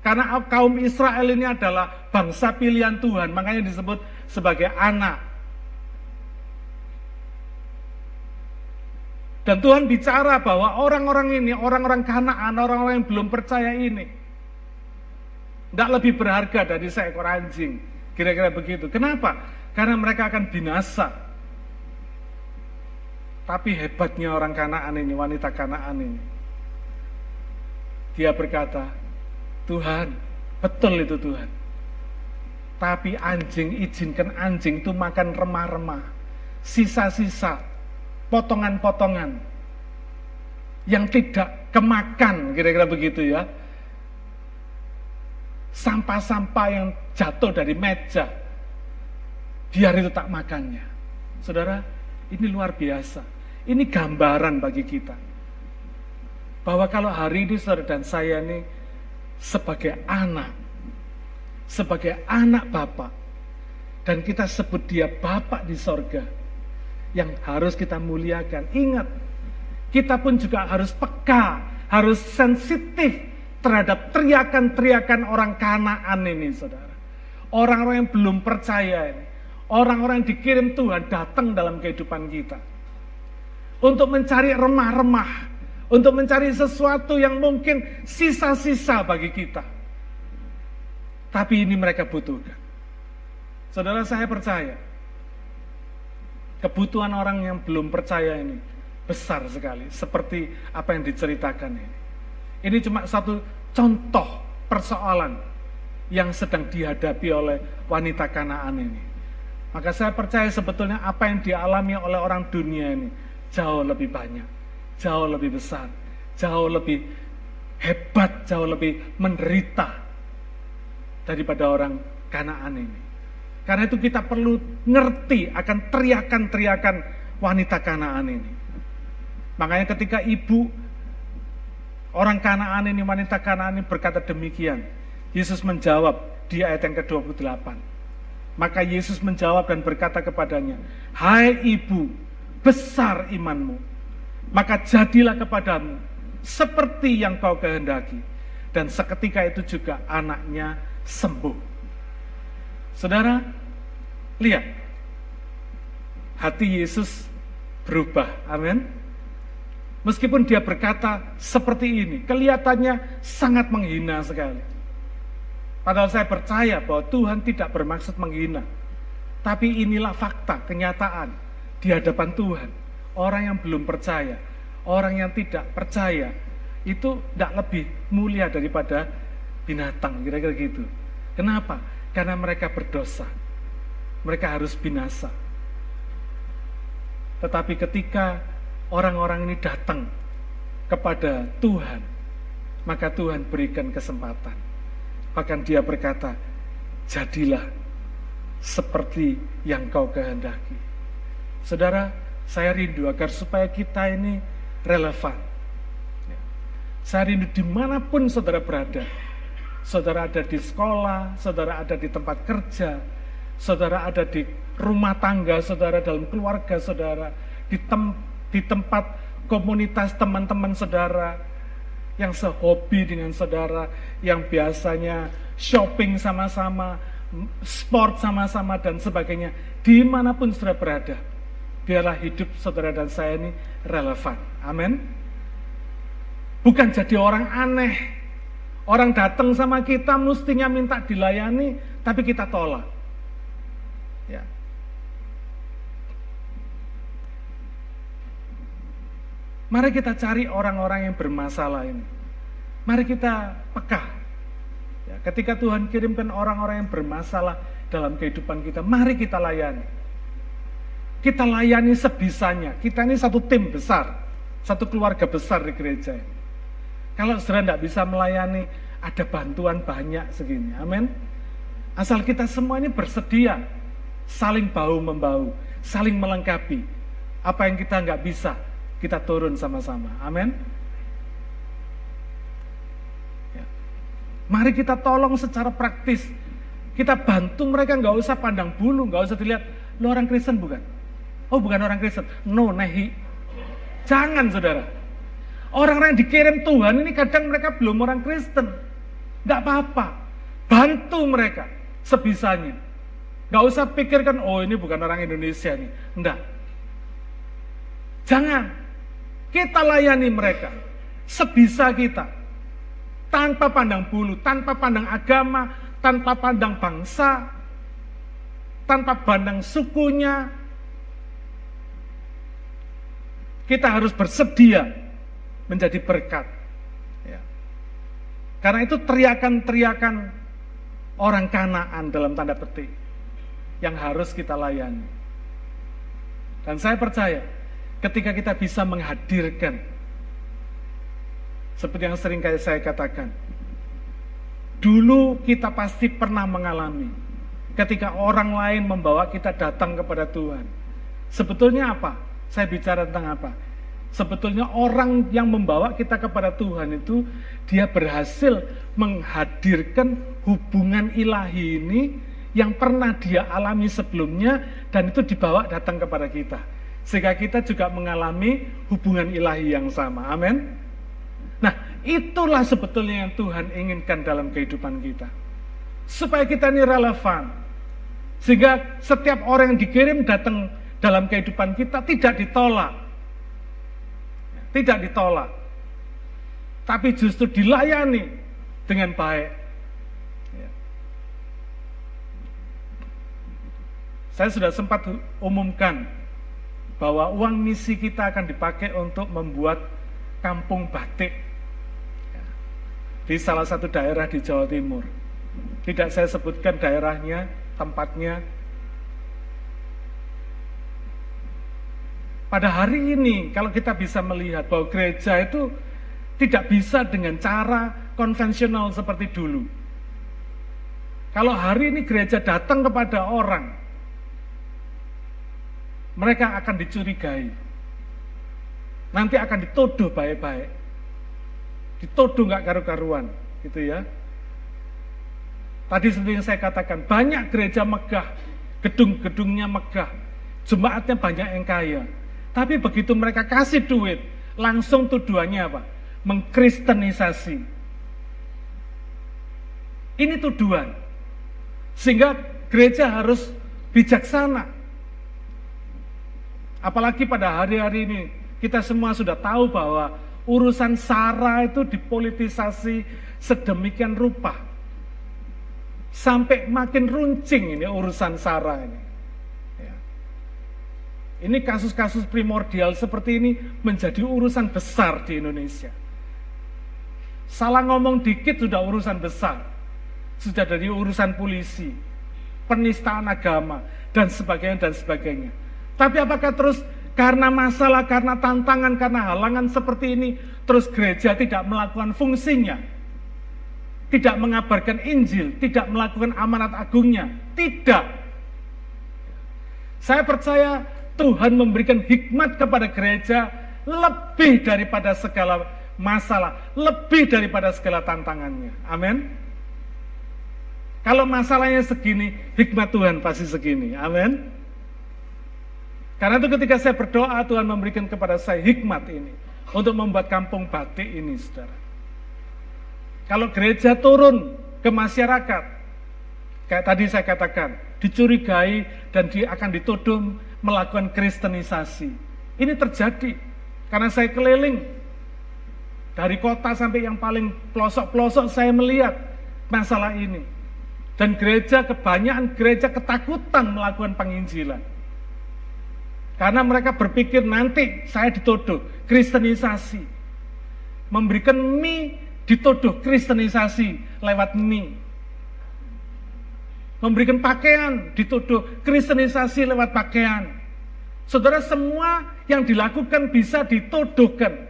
Karena kaum Israel ini adalah bangsa pilihan Tuhan, makanya disebut sebagai anak. Dan Tuhan bicara bahwa orang-orang ini, orang-orang kanaan, orang-orang yang belum percaya ini, tidak lebih berharga dari seekor anjing. Kira-kira begitu. Kenapa? Karena mereka akan binasa. Tapi hebatnya orang Kanaan ini, wanita Kanaan ini. Dia berkata, Tuhan, betul itu Tuhan. Tapi anjing izinkan anjing itu makan remah-remah. Sisa-sisa, potongan-potongan. Yang tidak kemakan, kira-kira begitu ya. Sampah-sampah yang jatuh dari meja. Biar itu tak makannya. Saudara, ini luar biasa. Ini gambaran bagi kita. Bahwa kalau hari ini saudara dan saya ini sebagai anak, sebagai anak Bapak, dan kita sebut dia Bapak di sorga, yang harus kita muliakan. Ingat, kita pun juga harus peka, harus sensitif terhadap teriakan-teriakan orang kanaan ini, saudara. Orang-orang yang belum percaya ini. Orang-orang yang dikirim Tuhan datang dalam kehidupan kita. Untuk mencari remah-remah untuk mencari sesuatu yang mungkin sisa-sisa bagi kita. Tapi ini mereka butuhkan. Saudara saya percaya, kebutuhan orang yang belum percaya ini besar sekali, seperti apa yang diceritakan ini. Ini cuma satu contoh persoalan yang sedang dihadapi oleh wanita Kanaan ini. Maka saya percaya sebetulnya apa yang dialami oleh orang dunia ini jauh lebih banyak jauh lebih besar, jauh lebih hebat, jauh lebih menderita daripada orang Kanaan ini. Karena itu kita perlu ngerti akan teriakan-teriakan wanita Kanaan ini. Makanya ketika ibu orang Kanaan ini, wanita Kanaan ini berkata demikian, Yesus menjawab di ayat yang ke-28. Maka Yesus menjawab dan berkata kepadanya, Hai ibu, besar imanmu maka jadilah kepadamu seperti yang kau kehendaki. Dan seketika itu juga anaknya sembuh. Saudara, lihat. Hati Yesus berubah. Amin. Meskipun dia berkata seperti ini, kelihatannya sangat menghina sekali. Padahal saya percaya bahwa Tuhan tidak bermaksud menghina. Tapi inilah fakta, kenyataan di hadapan Tuhan orang yang belum percaya, orang yang tidak percaya, itu tidak lebih mulia daripada binatang, kira-kira gitu. Kenapa? Karena mereka berdosa. Mereka harus binasa. Tetapi ketika orang-orang ini datang kepada Tuhan, maka Tuhan berikan kesempatan. Bahkan dia berkata, jadilah seperti yang kau kehendaki. Saudara, saya rindu agar supaya kita ini relevan. Ya. Saya rindu di mana pun saudara berada. Saudara ada di sekolah, saudara ada di tempat kerja, saudara ada di rumah tangga, saudara dalam keluarga saudara, di, tem di tempat komunitas teman-teman saudara, yang sehobi dengan saudara, yang biasanya shopping sama-sama, sport sama-sama, dan sebagainya. Di mana pun saudara berada, biarlah hidup saudara dan saya ini relevan. Amin. Bukan jadi orang aneh. Orang datang sama kita mestinya minta dilayani, tapi kita tolak. Ya. Mari kita cari orang-orang yang bermasalah ini. Mari kita peka. Ya, ketika Tuhan kirimkan orang-orang yang bermasalah dalam kehidupan kita, mari kita layani. Kita layani sebisanya. Kita ini satu tim besar, satu keluarga besar di gereja. Kalau saudara tidak bisa melayani, ada bantuan banyak segini. Amin. Asal kita semua ini bersedia, saling bau membau, saling melengkapi. Apa yang kita nggak bisa, kita turun sama-sama. Amin. Ya. Mari kita tolong secara praktis. Kita bantu mereka nggak usah pandang bulu, nggak usah dilihat. Lo orang Kristen bukan? Oh bukan orang Kristen. No, nehi. Jangan saudara. Orang-orang yang dikirim Tuhan ini kadang mereka belum orang Kristen. Tidak apa-apa. Bantu mereka sebisanya. Gak usah pikirkan, oh ini bukan orang Indonesia nih. Enggak. Jangan. Kita layani mereka. Sebisa kita. Tanpa pandang bulu, tanpa pandang agama, tanpa pandang bangsa, tanpa pandang sukunya, kita harus bersedia menjadi berkat. Ya. Karena itu teriakan-teriakan orang kanaan dalam tanda petik yang harus kita layani. Dan saya percaya ketika kita bisa menghadirkan seperti yang sering saya katakan, dulu kita pasti pernah mengalami ketika orang lain membawa kita datang kepada Tuhan. Sebetulnya apa? Saya bicara tentang apa? Sebetulnya orang yang membawa kita kepada Tuhan itu dia berhasil menghadirkan hubungan ilahi ini yang pernah dia alami sebelumnya dan itu dibawa datang kepada kita. Sehingga kita juga mengalami hubungan ilahi yang sama. Amin. Nah, itulah sebetulnya yang Tuhan inginkan dalam kehidupan kita. Supaya kita ini relevan. Sehingga setiap orang yang dikirim datang dalam kehidupan kita tidak ditolak tidak ditolak, tapi justru dilayani dengan baik. Saya sudah sempat umumkan bahwa uang misi kita akan dipakai untuk membuat kampung batik di salah satu daerah di Jawa Timur. Tidak saya sebutkan daerahnya, tempatnya, Pada hari ini, kalau kita bisa melihat bahwa gereja itu tidak bisa dengan cara konvensional seperti dulu. Kalau hari ini gereja datang kepada orang, mereka akan dicurigai. Nanti akan dituduh baik-baik. Dituduh nggak karu-karuan, gitu ya. Tadi seperti yang saya katakan, banyak gereja megah, gedung-gedungnya megah, jemaatnya banyak yang kaya. Tapi begitu mereka kasih duit, langsung tuduhannya apa? Mengkristenisasi. Ini tuduhan. Sehingga gereja harus bijaksana. Apalagi pada hari-hari ini, kita semua sudah tahu bahwa urusan SARA itu dipolitisasi sedemikian rupa. Sampai makin runcing ini urusan SARA ini. Ini kasus-kasus primordial seperti ini menjadi urusan besar di Indonesia. Salah ngomong dikit sudah urusan besar. Sudah dari urusan polisi, penistaan agama, dan sebagainya, dan sebagainya. Tapi apakah terus karena masalah, karena tantangan, karena halangan seperti ini, terus gereja tidak melakukan fungsinya? Tidak mengabarkan Injil, tidak melakukan amanat agungnya? Tidak. Saya percaya Tuhan memberikan hikmat kepada gereja lebih daripada segala masalah, lebih daripada segala tantangannya. Amin. Kalau masalahnya segini, hikmat Tuhan pasti segini. Amin. Karena itu ketika saya berdoa, Tuhan memberikan kepada saya hikmat ini untuk membuat kampung batik ini, saudara. Kalau gereja turun ke masyarakat, kayak tadi saya katakan, dicurigai dan dia akan dituduh melakukan kristenisasi. Ini terjadi karena saya keliling dari kota sampai yang paling pelosok-pelosok saya melihat masalah ini. Dan gereja kebanyakan gereja ketakutan melakukan penginjilan. Karena mereka berpikir nanti saya dituduh kristenisasi. Memberikan mie dituduh kristenisasi lewat mie memberikan pakaian, dituduh kristenisasi lewat pakaian. Saudara, semua yang dilakukan bisa dituduhkan.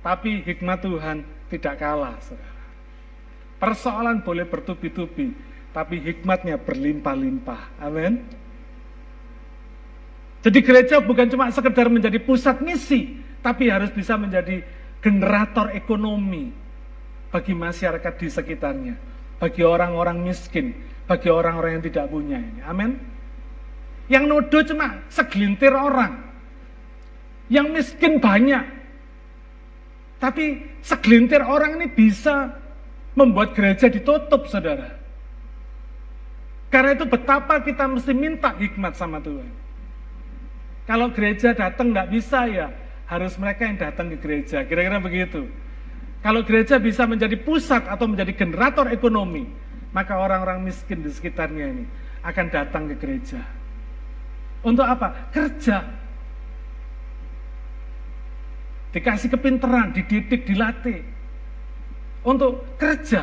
Tapi hikmat Tuhan tidak kalah, saudara. Persoalan boleh bertubi-tubi, tapi hikmatnya berlimpah-limpah. Amin. Jadi gereja bukan cuma sekedar menjadi pusat misi, tapi harus bisa menjadi generator ekonomi bagi masyarakat di sekitarnya, bagi orang-orang miskin, bagi orang-orang yang tidak punya ini. Amin. Yang nuduh cuma segelintir orang. Yang miskin banyak. Tapi segelintir orang ini bisa membuat gereja ditutup, saudara. Karena itu betapa kita mesti minta hikmat sama Tuhan. Kalau gereja datang nggak bisa ya, harus mereka yang datang ke gereja. Kira-kira begitu. Kalau gereja bisa menjadi pusat atau menjadi generator ekonomi, maka orang-orang miskin di sekitarnya ini akan datang ke gereja. Untuk apa? Kerja. Dikasih kepinteran, dididik, dilatih. Untuk kerja.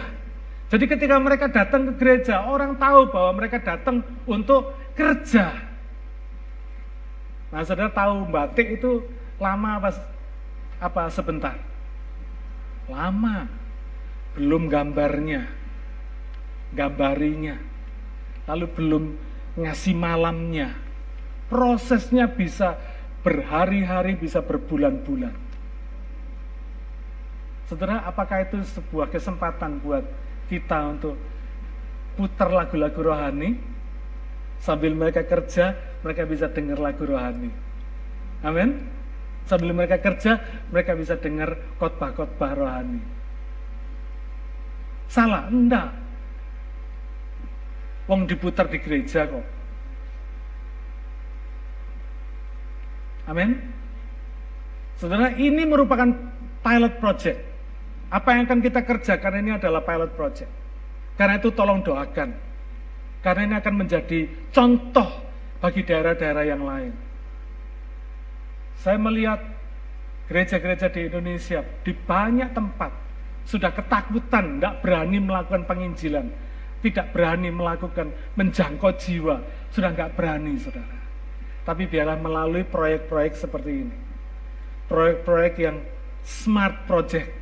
Jadi ketika mereka datang ke gereja, orang tahu bahwa mereka datang untuk kerja. Nah, saudara tahu batik itu lama apa, apa sebentar? Lama. Belum gambarnya, gambarinya. Lalu belum ngasih malamnya. Prosesnya bisa berhari-hari, bisa berbulan-bulan. Saudara, apakah itu sebuah kesempatan buat kita untuk putar lagu-lagu rohani? Sambil mereka kerja, mereka bisa dengar lagu rohani. Amin. Sambil mereka kerja, mereka bisa dengar khotbah-khotbah rohani. Salah? Enggak. Wong diputar di gereja kok. Amin. Saudara, ini merupakan pilot project. Apa yang akan kita kerjakan ini adalah pilot project. Karena itu tolong doakan. Karena ini akan menjadi contoh bagi daerah-daerah yang lain. Saya melihat gereja-gereja di Indonesia di banyak tempat sudah ketakutan, tidak berani melakukan penginjilan, tidak berani melakukan menjangkau jiwa, sudah nggak berani, saudara. Tapi biarlah melalui proyek-proyek seperti ini, proyek-proyek yang smart project,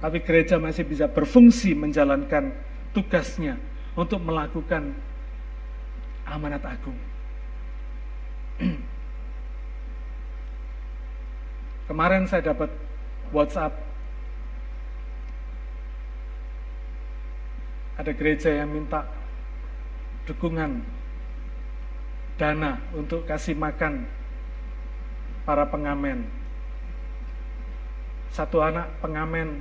tapi gereja masih bisa berfungsi menjalankan tugasnya untuk melakukan amanat agung. Kemarin saya dapat WhatsApp ada gereja yang minta dukungan dana untuk kasih makan para pengamen. Satu anak pengamen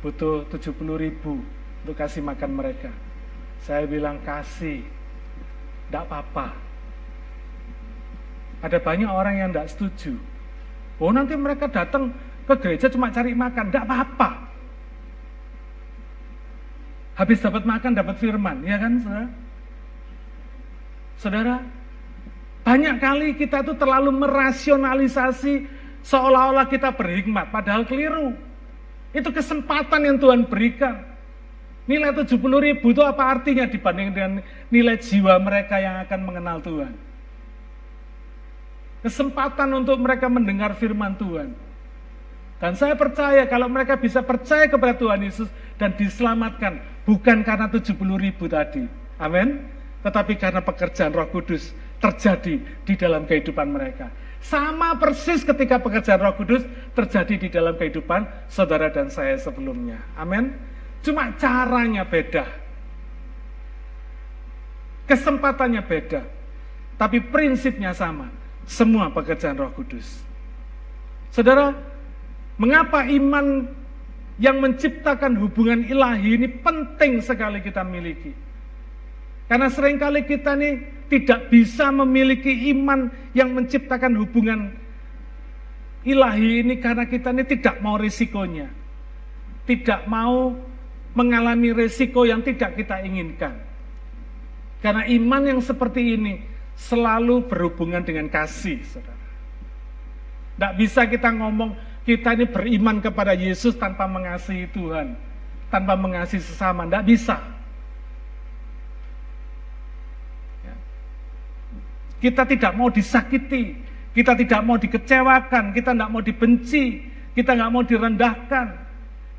butuh 70 ribu untuk kasih makan mereka. Saya bilang kasih, tidak apa-apa. Ada banyak orang yang tidak setuju. Oh nanti mereka datang ke gereja cuma cari makan, tidak apa-apa. Habis dapat makan dapat firman, ya kan saudara? Saudara, banyak kali kita tuh terlalu merasionalisasi seolah-olah kita berhikmat, padahal keliru. Itu kesempatan yang Tuhan berikan. Nilai 70 ribu itu apa artinya dibanding dengan nilai jiwa mereka yang akan mengenal Tuhan. Kesempatan untuk mereka mendengar firman Tuhan. Dan saya percaya kalau mereka bisa percaya kepada Tuhan Yesus dan diselamatkan bukan karena 70 ribu tadi. Amin. Tetapi karena pekerjaan roh kudus terjadi di dalam kehidupan mereka. Sama persis ketika pekerjaan Roh Kudus terjadi di dalam kehidupan saudara dan saya sebelumnya. Amin. Cuma caranya beda. Kesempatannya beda. Tapi prinsipnya sama. Semua pekerjaan Roh Kudus. Saudara, mengapa iman yang menciptakan hubungan ilahi ini penting sekali kita miliki? Karena sering kali kita nih tidak bisa memiliki iman yang menciptakan hubungan ilahi ini karena kita ini tidak mau risikonya. Tidak mau mengalami risiko yang tidak kita inginkan. Karena iman yang seperti ini selalu berhubungan dengan kasih. Tidak bisa kita ngomong kita ini beriman kepada Yesus tanpa mengasihi Tuhan, tanpa mengasihi sesama, tidak bisa. Kita tidak mau disakiti, kita tidak mau dikecewakan, kita tidak mau dibenci, kita nggak mau direndahkan,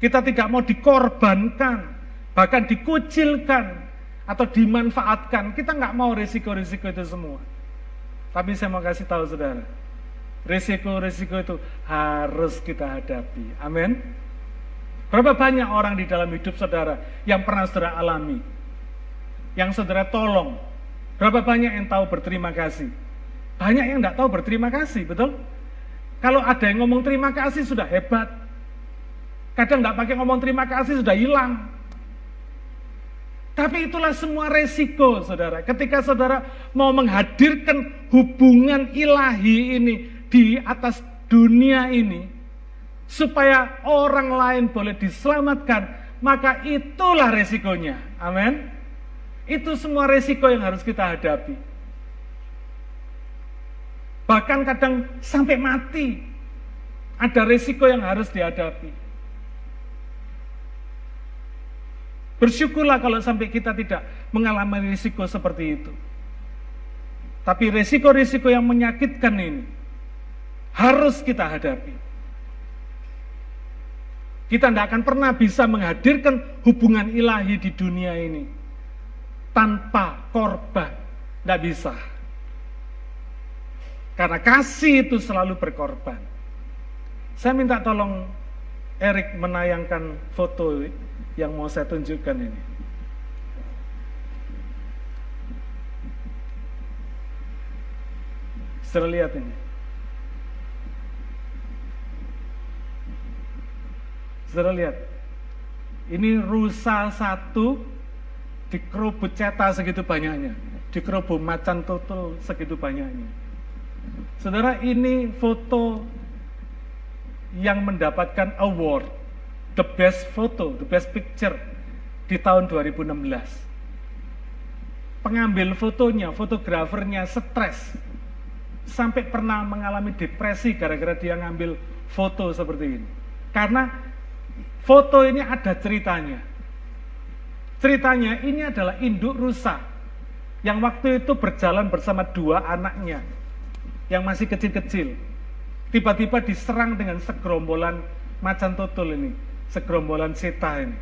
kita tidak mau dikorbankan, bahkan dikucilkan atau dimanfaatkan. Kita nggak mau risiko-risiko itu semua. Tapi saya mau kasih tahu saudara, risiko-risiko itu harus kita hadapi. Amin. Berapa banyak orang di dalam hidup saudara yang pernah saudara alami, yang saudara tolong, Berapa banyak yang tahu berterima kasih? Banyak yang tidak tahu berterima kasih, betul? Kalau ada yang ngomong terima kasih sudah hebat. Kadang tidak pakai ngomong terima kasih sudah hilang. Tapi itulah semua resiko, saudara. Ketika saudara mau menghadirkan hubungan ilahi ini di atas dunia ini, supaya orang lain boleh diselamatkan, maka itulah resikonya. Amin. Itu semua resiko yang harus kita hadapi. Bahkan kadang sampai mati. Ada resiko yang harus dihadapi. Bersyukurlah kalau sampai kita tidak mengalami risiko seperti itu. Tapi risiko-risiko yang menyakitkan ini harus kita hadapi. Kita tidak akan pernah bisa menghadirkan hubungan ilahi di dunia ini tanpa korban. Tidak bisa. Karena kasih itu selalu berkorban. Saya minta tolong Erik menayangkan foto yang mau saya tunjukkan ini. Saudara lihat ini. Saudara lihat. Ini rusa satu dikerubut cetak segitu banyaknya. Dikerubut macan total segitu banyaknya. Saudara ini foto yang mendapatkan award the best photo, the best picture di tahun 2016. Pengambil fotonya, fotografernya stres sampai pernah mengalami depresi gara-gara dia ngambil foto seperti ini. Karena foto ini ada ceritanya. Ceritanya ini adalah induk rusa yang waktu itu berjalan bersama dua anaknya yang masih kecil-kecil. Tiba-tiba diserang dengan segerombolan macan tutul ini, segerombolan seta ini.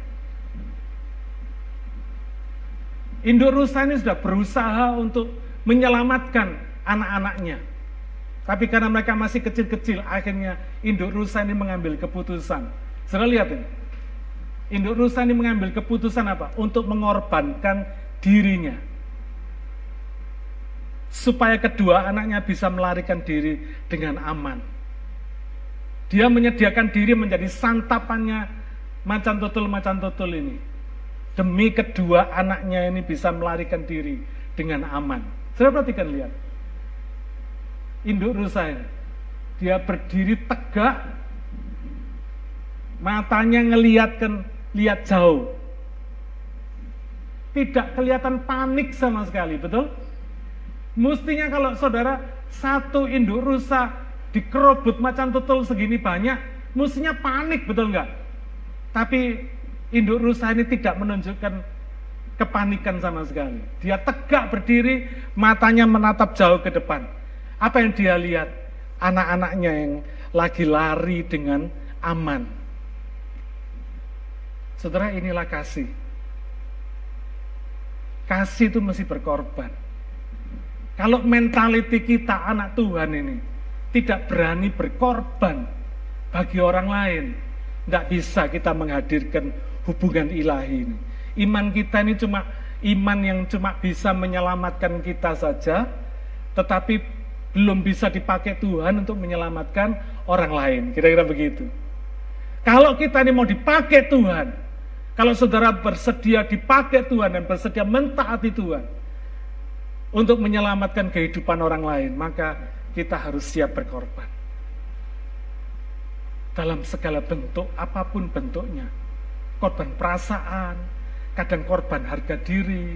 Induk rusa ini sudah berusaha untuk menyelamatkan anak-anaknya. Tapi karena mereka masih kecil-kecil, akhirnya induk rusa ini mengambil keputusan. Sudah lihat ini. Induk rusa ini mengambil keputusan apa? Untuk mengorbankan dirinya. Supaya kedua anaknya bisa melarikan diri dengan aman. Dia menyediakan diri menjadi santapannya macan tutul-macan tutul ini. Demi kedua anaknya ini bisa melarikan diri dengan aman. Saya perhatikan lihat induk rusa ini. Dia berdiri tegak, matanya ngeliatkan, lihat jauh. Tidak kelihatan panik sama sekali, betul? Mestinya kalau saudara satu induk rusa dikerobot macan tutul segini banyak, mestinya panik, betul nggak? Tapi induk rusa ini tidak menunjukkan kepanikan sama sekali. Dia tegak berdiri, matanya menatap jauh ke depan. Apa yang dia lihat? Anak-anaknya yang lagi lari dengan aman. Saudara, inilah kasih. Kasih itu mesti berkorban. Kalau mentality kita anak Tuhan ini tidak berani berkorban bagi orang lain, tidak bisa kita menghadirkan hubungan ilahi ini. Iman kita ini cuma iman yang cuma bisa menyelamatkan kita saja, tetapi belum bisa dipakai Tuhan untuk menyelamatkan orang lain. Kira-kira begitu. Kalau kita ini mau dipakai Tuhan, kalau saudara bersedia dipakai Tuhan dan bersedia mentaati Tuhan untuk menyelamatkan kehidupan orang lain, maka kita harus siap berkorban. Dalam segala bentuk, apa pun bentuknya. Korban perasaan, kadang korban harga diri,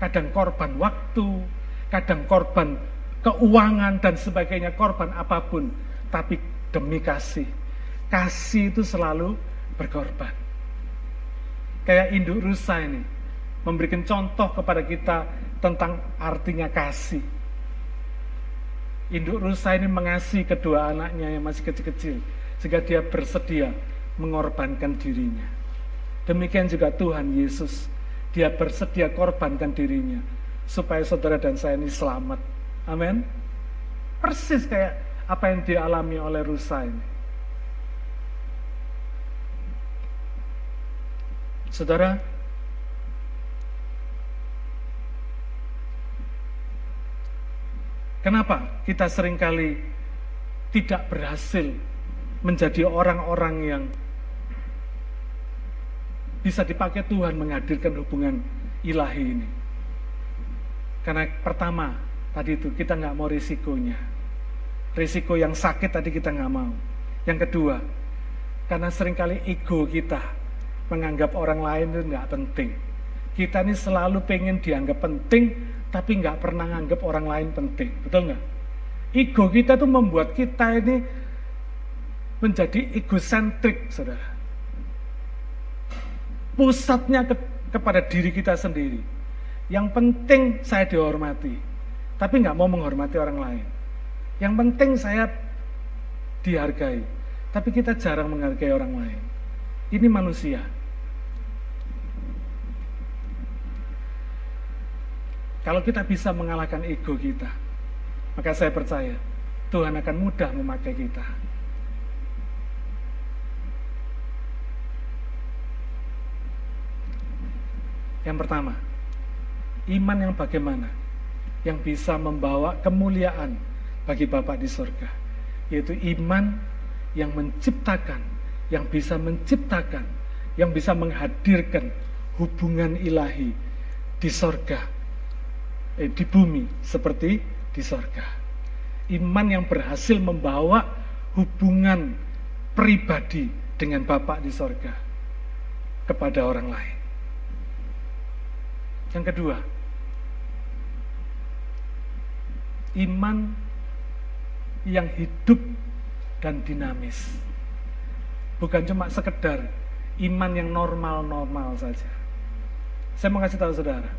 kadang korban waktu, kadang korban keuangan dan sebagainya, korban apa pun, tapi demi kasih. Kasih itu selalu berkorban. Kayak induk rusa ini, memberikan contoh kepada kita tentang artinya kasih. Induk rusa ini mengasihi kedua anaknya yang masih kecil-kecil, sehingga dia bersedia mengorbankan dirinya. Demikian juga Tuhan Yesus, dia bersedia korbankan dirinya, supaya saudara dan saya ini selamat Amin. Persis kayak apa yang dialami oleh rusa ini. Saudara, kenapa kita sering kali tidak berhasil menjadi orang-orang yang bisa dipakai Tuhan menghadirkan hubungan ilahi ini? Karena pertama, Tadi itu kita nggak mau risikonya. Risiko yang sakit tadi kita nggak mau. Yang kedua, karena sering kali ego kita menganggap orang lain itu nggak penting. Kita ini selalu pengen dianggap penting, tapi nggak pernah nganggap orang lain penting. Betul nggak? Ego kita tuh membuat kita ini menjadi egosentrik, saudara. Pusatnya ke kepada diri kita sendiri. Yang penting saya dihormati, tapi nggak mau menghormati orang lain. Yang penting saya dihargai, tapi kita jarang menghargai orang lain. Ini manusia. Kalau kita bisa mengalahkan ego kita, maka saya percaya Tuhan akan mudah memakai kita. Yang pertama, iman yang bagaimana? Yang bisa membawa kemuliaan bagi Bapak di surga. Yaitu iman yang menciptakan, yang bisa menciptakan, yang bisa menghadirkan hubungan ilahi di sorga, eh, di bumi seperti di sorga. Iman yang berhasil membawa hubungan pribadi dengan Bapak di sorga kepada orang lain. Yang kedua, iman yang hidup dan dinamis. Bukan cuma sekedar iman yang normal-normal saja. Saya mau kasih tahu saudara,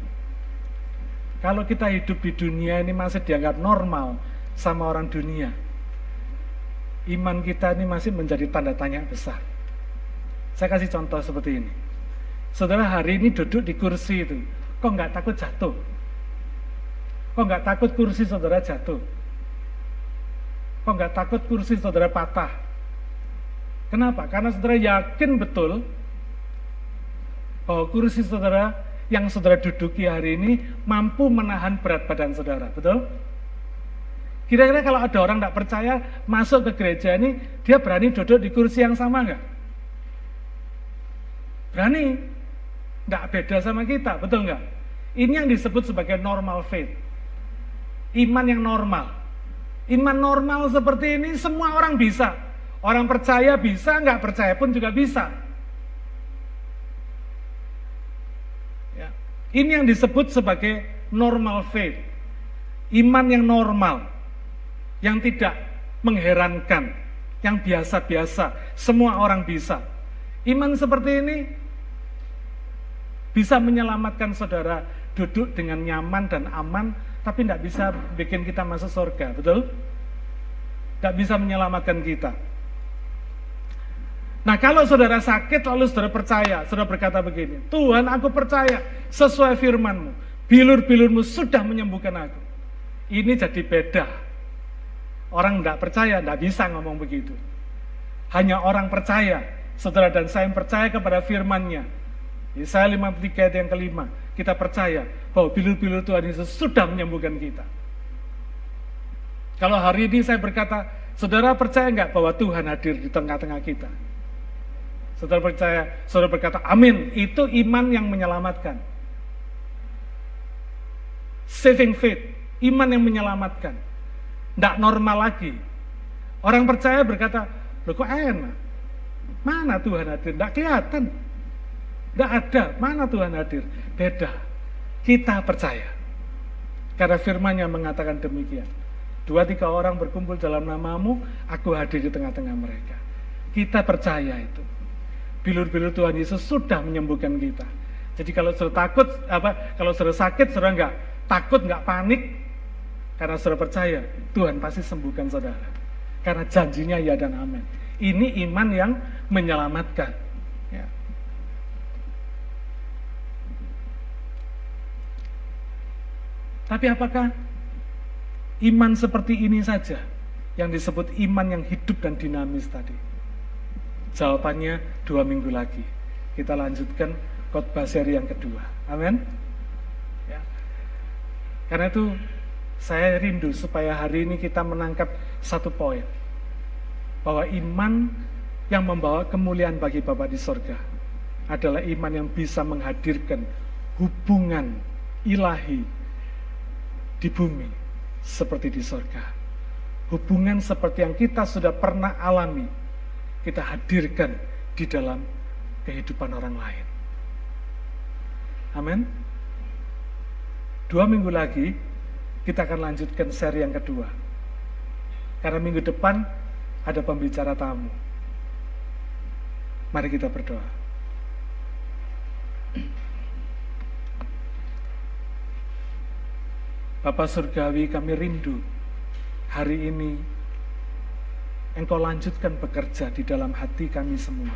kalau kita hidup di dunia ini masih dianggap normal sama orang dunia, iman kita ini masih menjadi tanda tanya besar. Saya kasih contoh seperti ini. Saudara hari ini duduk di kursi itu, Kok nggak takut jatuh? Kok nggak takut kursi saudara jatuh? Kok nggak takut kursi saudara patah? Kenapa? Karena saudara yakin betul bahwa kursi saudara yang saudara duduki hari ini mampu menahan berat badan saudara, betul? Kira-kira kalau ada orang tidak percaya masuk ke gereja ini, dia berani duduk di kursi yang sama nggak? Berani. Nggak beda sama kita, betul nggak? Ini yang disebut sebagai normal faith. Iman yang normal. Iman normal seperti ini semua orang bisa. Orang percaya bisa, nggak percaya pun juga bisa. Ya. Ini yang disebut sebagai normal faith. Iman yang normal. Yang tidak mengherankan. Yang biasa-biasa. Semua orang bisa. Iman seperti ini bisa menyelamatkan saudara duduk dengan nyaman dan aman, tapi tidak bisa bikin kita masuk surga, betul? Tidak bisa menyelamatkan kita. Nah kalau saudara sakit lalu saudara percaya, saudara berkata begini, Tuhan aku percaya sesuai firmanmu, bilur-bilurmu sudah menyembuhkan aku. Ini jadi beda. Orang tidak percaya, tidak bisa ngomong begitu. Hanya orang percaya, saudara dan saya yang percaya kepada firmannya, Yesaya 53 ayat yang kelima, kita percaya bahwa bilur-bilur Tuhan Yesus sudah menyembuhkan kita. Kalau hari ini saya berkata, saudara percaya nggak bahwa Tuhan hadir di tengah-tengah kita? Saudara percaya, saudara berkata, amin, itu iman yang menyelamatkan. Saving faith, iman yang menyelamatkan. Tidak normal lagi. Orang percaya berkata, loh kok enak? Mana Tuhan hadir? Tidak kelihatan. Tidak ada. Mana Tuhan hadir? Beda. Kita percaya. Karena firmannya mengatakan demikian. Dua tiga orang berkumpul dalam namamu, aku hadir di tengah-tengah mereka. Kita percaya itu. Bilur-bilur Tuhan Yesus sudah menyembuhkan kita. Jadi kalau sudah takut, apa? Kalau sudah sakit, sudah enggak takut, enggak panik, karena sudah percaya Tuhan pasti sembuhkan saudara. Karena janjinya ya dan amin. Ini iman yang menyelamatkan. Tapi apakah iman seperti ini saja yang disebut iman yang hidup dan dinamis tadi? Jawabannya dua minggu lagi. Kita lanjutkan khotbah seri yang kedua. Amin. Ya. Karena itu saya rindu supaya hari ini kita menangkap satu poin. Bahwa iman yang membawa kemuliaan bagi Bapak di sorga adalah iman yang bisa menghadirkan hubungan ilahi di bumi seperti di sorga. Hubungan seperti yang kita sudah pernah alami, kita hadirkan di dalam kehidupan orang lain. Amin. Dua minggu lagi kita akan lanjutkan seri yang kedua. Karena minggu depan ada pembicara tamu. Mari kita berdoa. Bapak Surgawi kami rindu hari ini Engkau lanjutkan bekerja di dalam hati kami semua.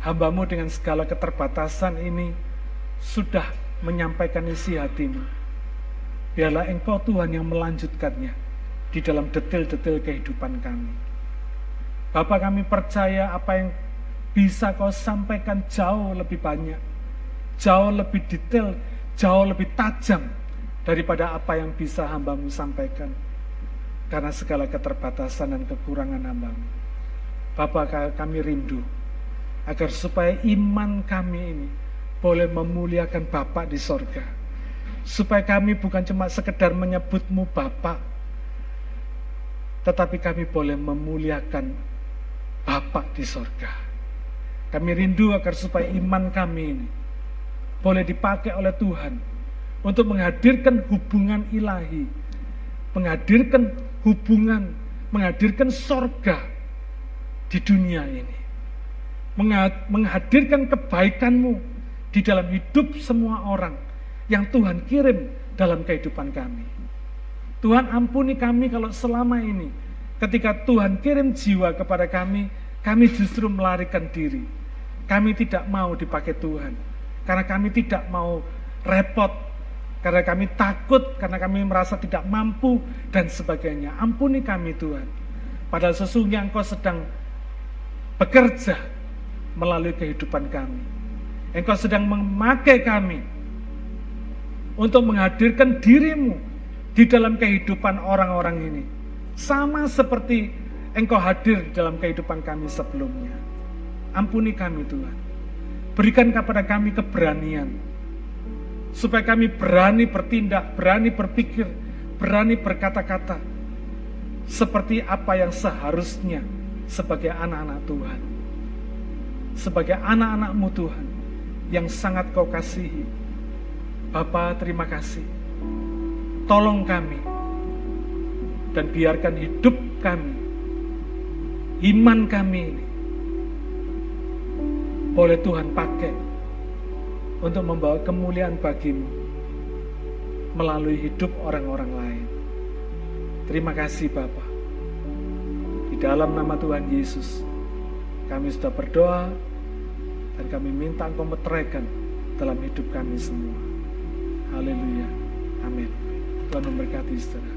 Hambamu dengan segala keterbatasan ini sudah menyampaikan isi hatimu. Biarlah engkau Tuhan yang melanjutkannya di dalam detail-detail kehidupan kami. Bapak kami percaya apa yang bisa kau sampaikan jauh lebih banyak, jauh lebih detail, jauh lebih tajam daripada apa yang bisa hambamu sampaikan karena segala keterbatasan dan kekurangan hamba. Bapak kami rindu agar supaya iman kami ini boleh memuliakan Bapak di sorga. Supaya kami bukan cuma sekedar menyebutmu Bapak, tetapi kami boleh memuliakan Bapak di sorga. Kami rindu agar supaya iman kami ini boleh dipakai oleh Tuhan untuk menghadirkan hubungan ilahi, menghadirkan hubungan, menghadirkan sorga di dunia ini. Menghadirkan kebaikanmu di dalam hidup semua orang yang Tuhan kirim dalam kehidupan kami. Tuhan ampuni kami kalau selama ini ketika Tuhan kirim jiwa kepada kami, kami justru melarikan diri. Kami tidak mau dipakai Tuhan. Karena kami tidak mau repot karena kami takut, karena kami merasa tidak mampu, dan sebagainya. Ampuni kami Tuhan. Padahal sesungguhnya Engkau sedang bekerja melalui kehidupan kami. Engkau sedang memakai kami untuk menghadirkan dirimu di dalam kehidupan orang-orang ini. Sama seperti Engkau hadir dalam kehidupan kami sebelumnya. Ampuni kami Tuhan. Berikan kepada kami keberanian supaya kami berani bertindak, berani berpikir, berani berkata-kata seperti apa yang seharusnya sebagai anak-anak Tuhan. Sebagai anak-anakmu Tuhan yang sangat kau kasihi. Bapa terima kasih. Tolong kami dan biarkan hidup kami, iman kami ini boleh Tuhan pakai untuk membawa kemuliaan bagimu melalui hidup orang-orang lain. Terima kasih Bapa. Di dalam nama Tuhan Yesus, kami sudah berdoa dan kami minta Engkau meteraikan dalam hidup kami semua. Haleluya. Amin. Tuhan memberkati saudara.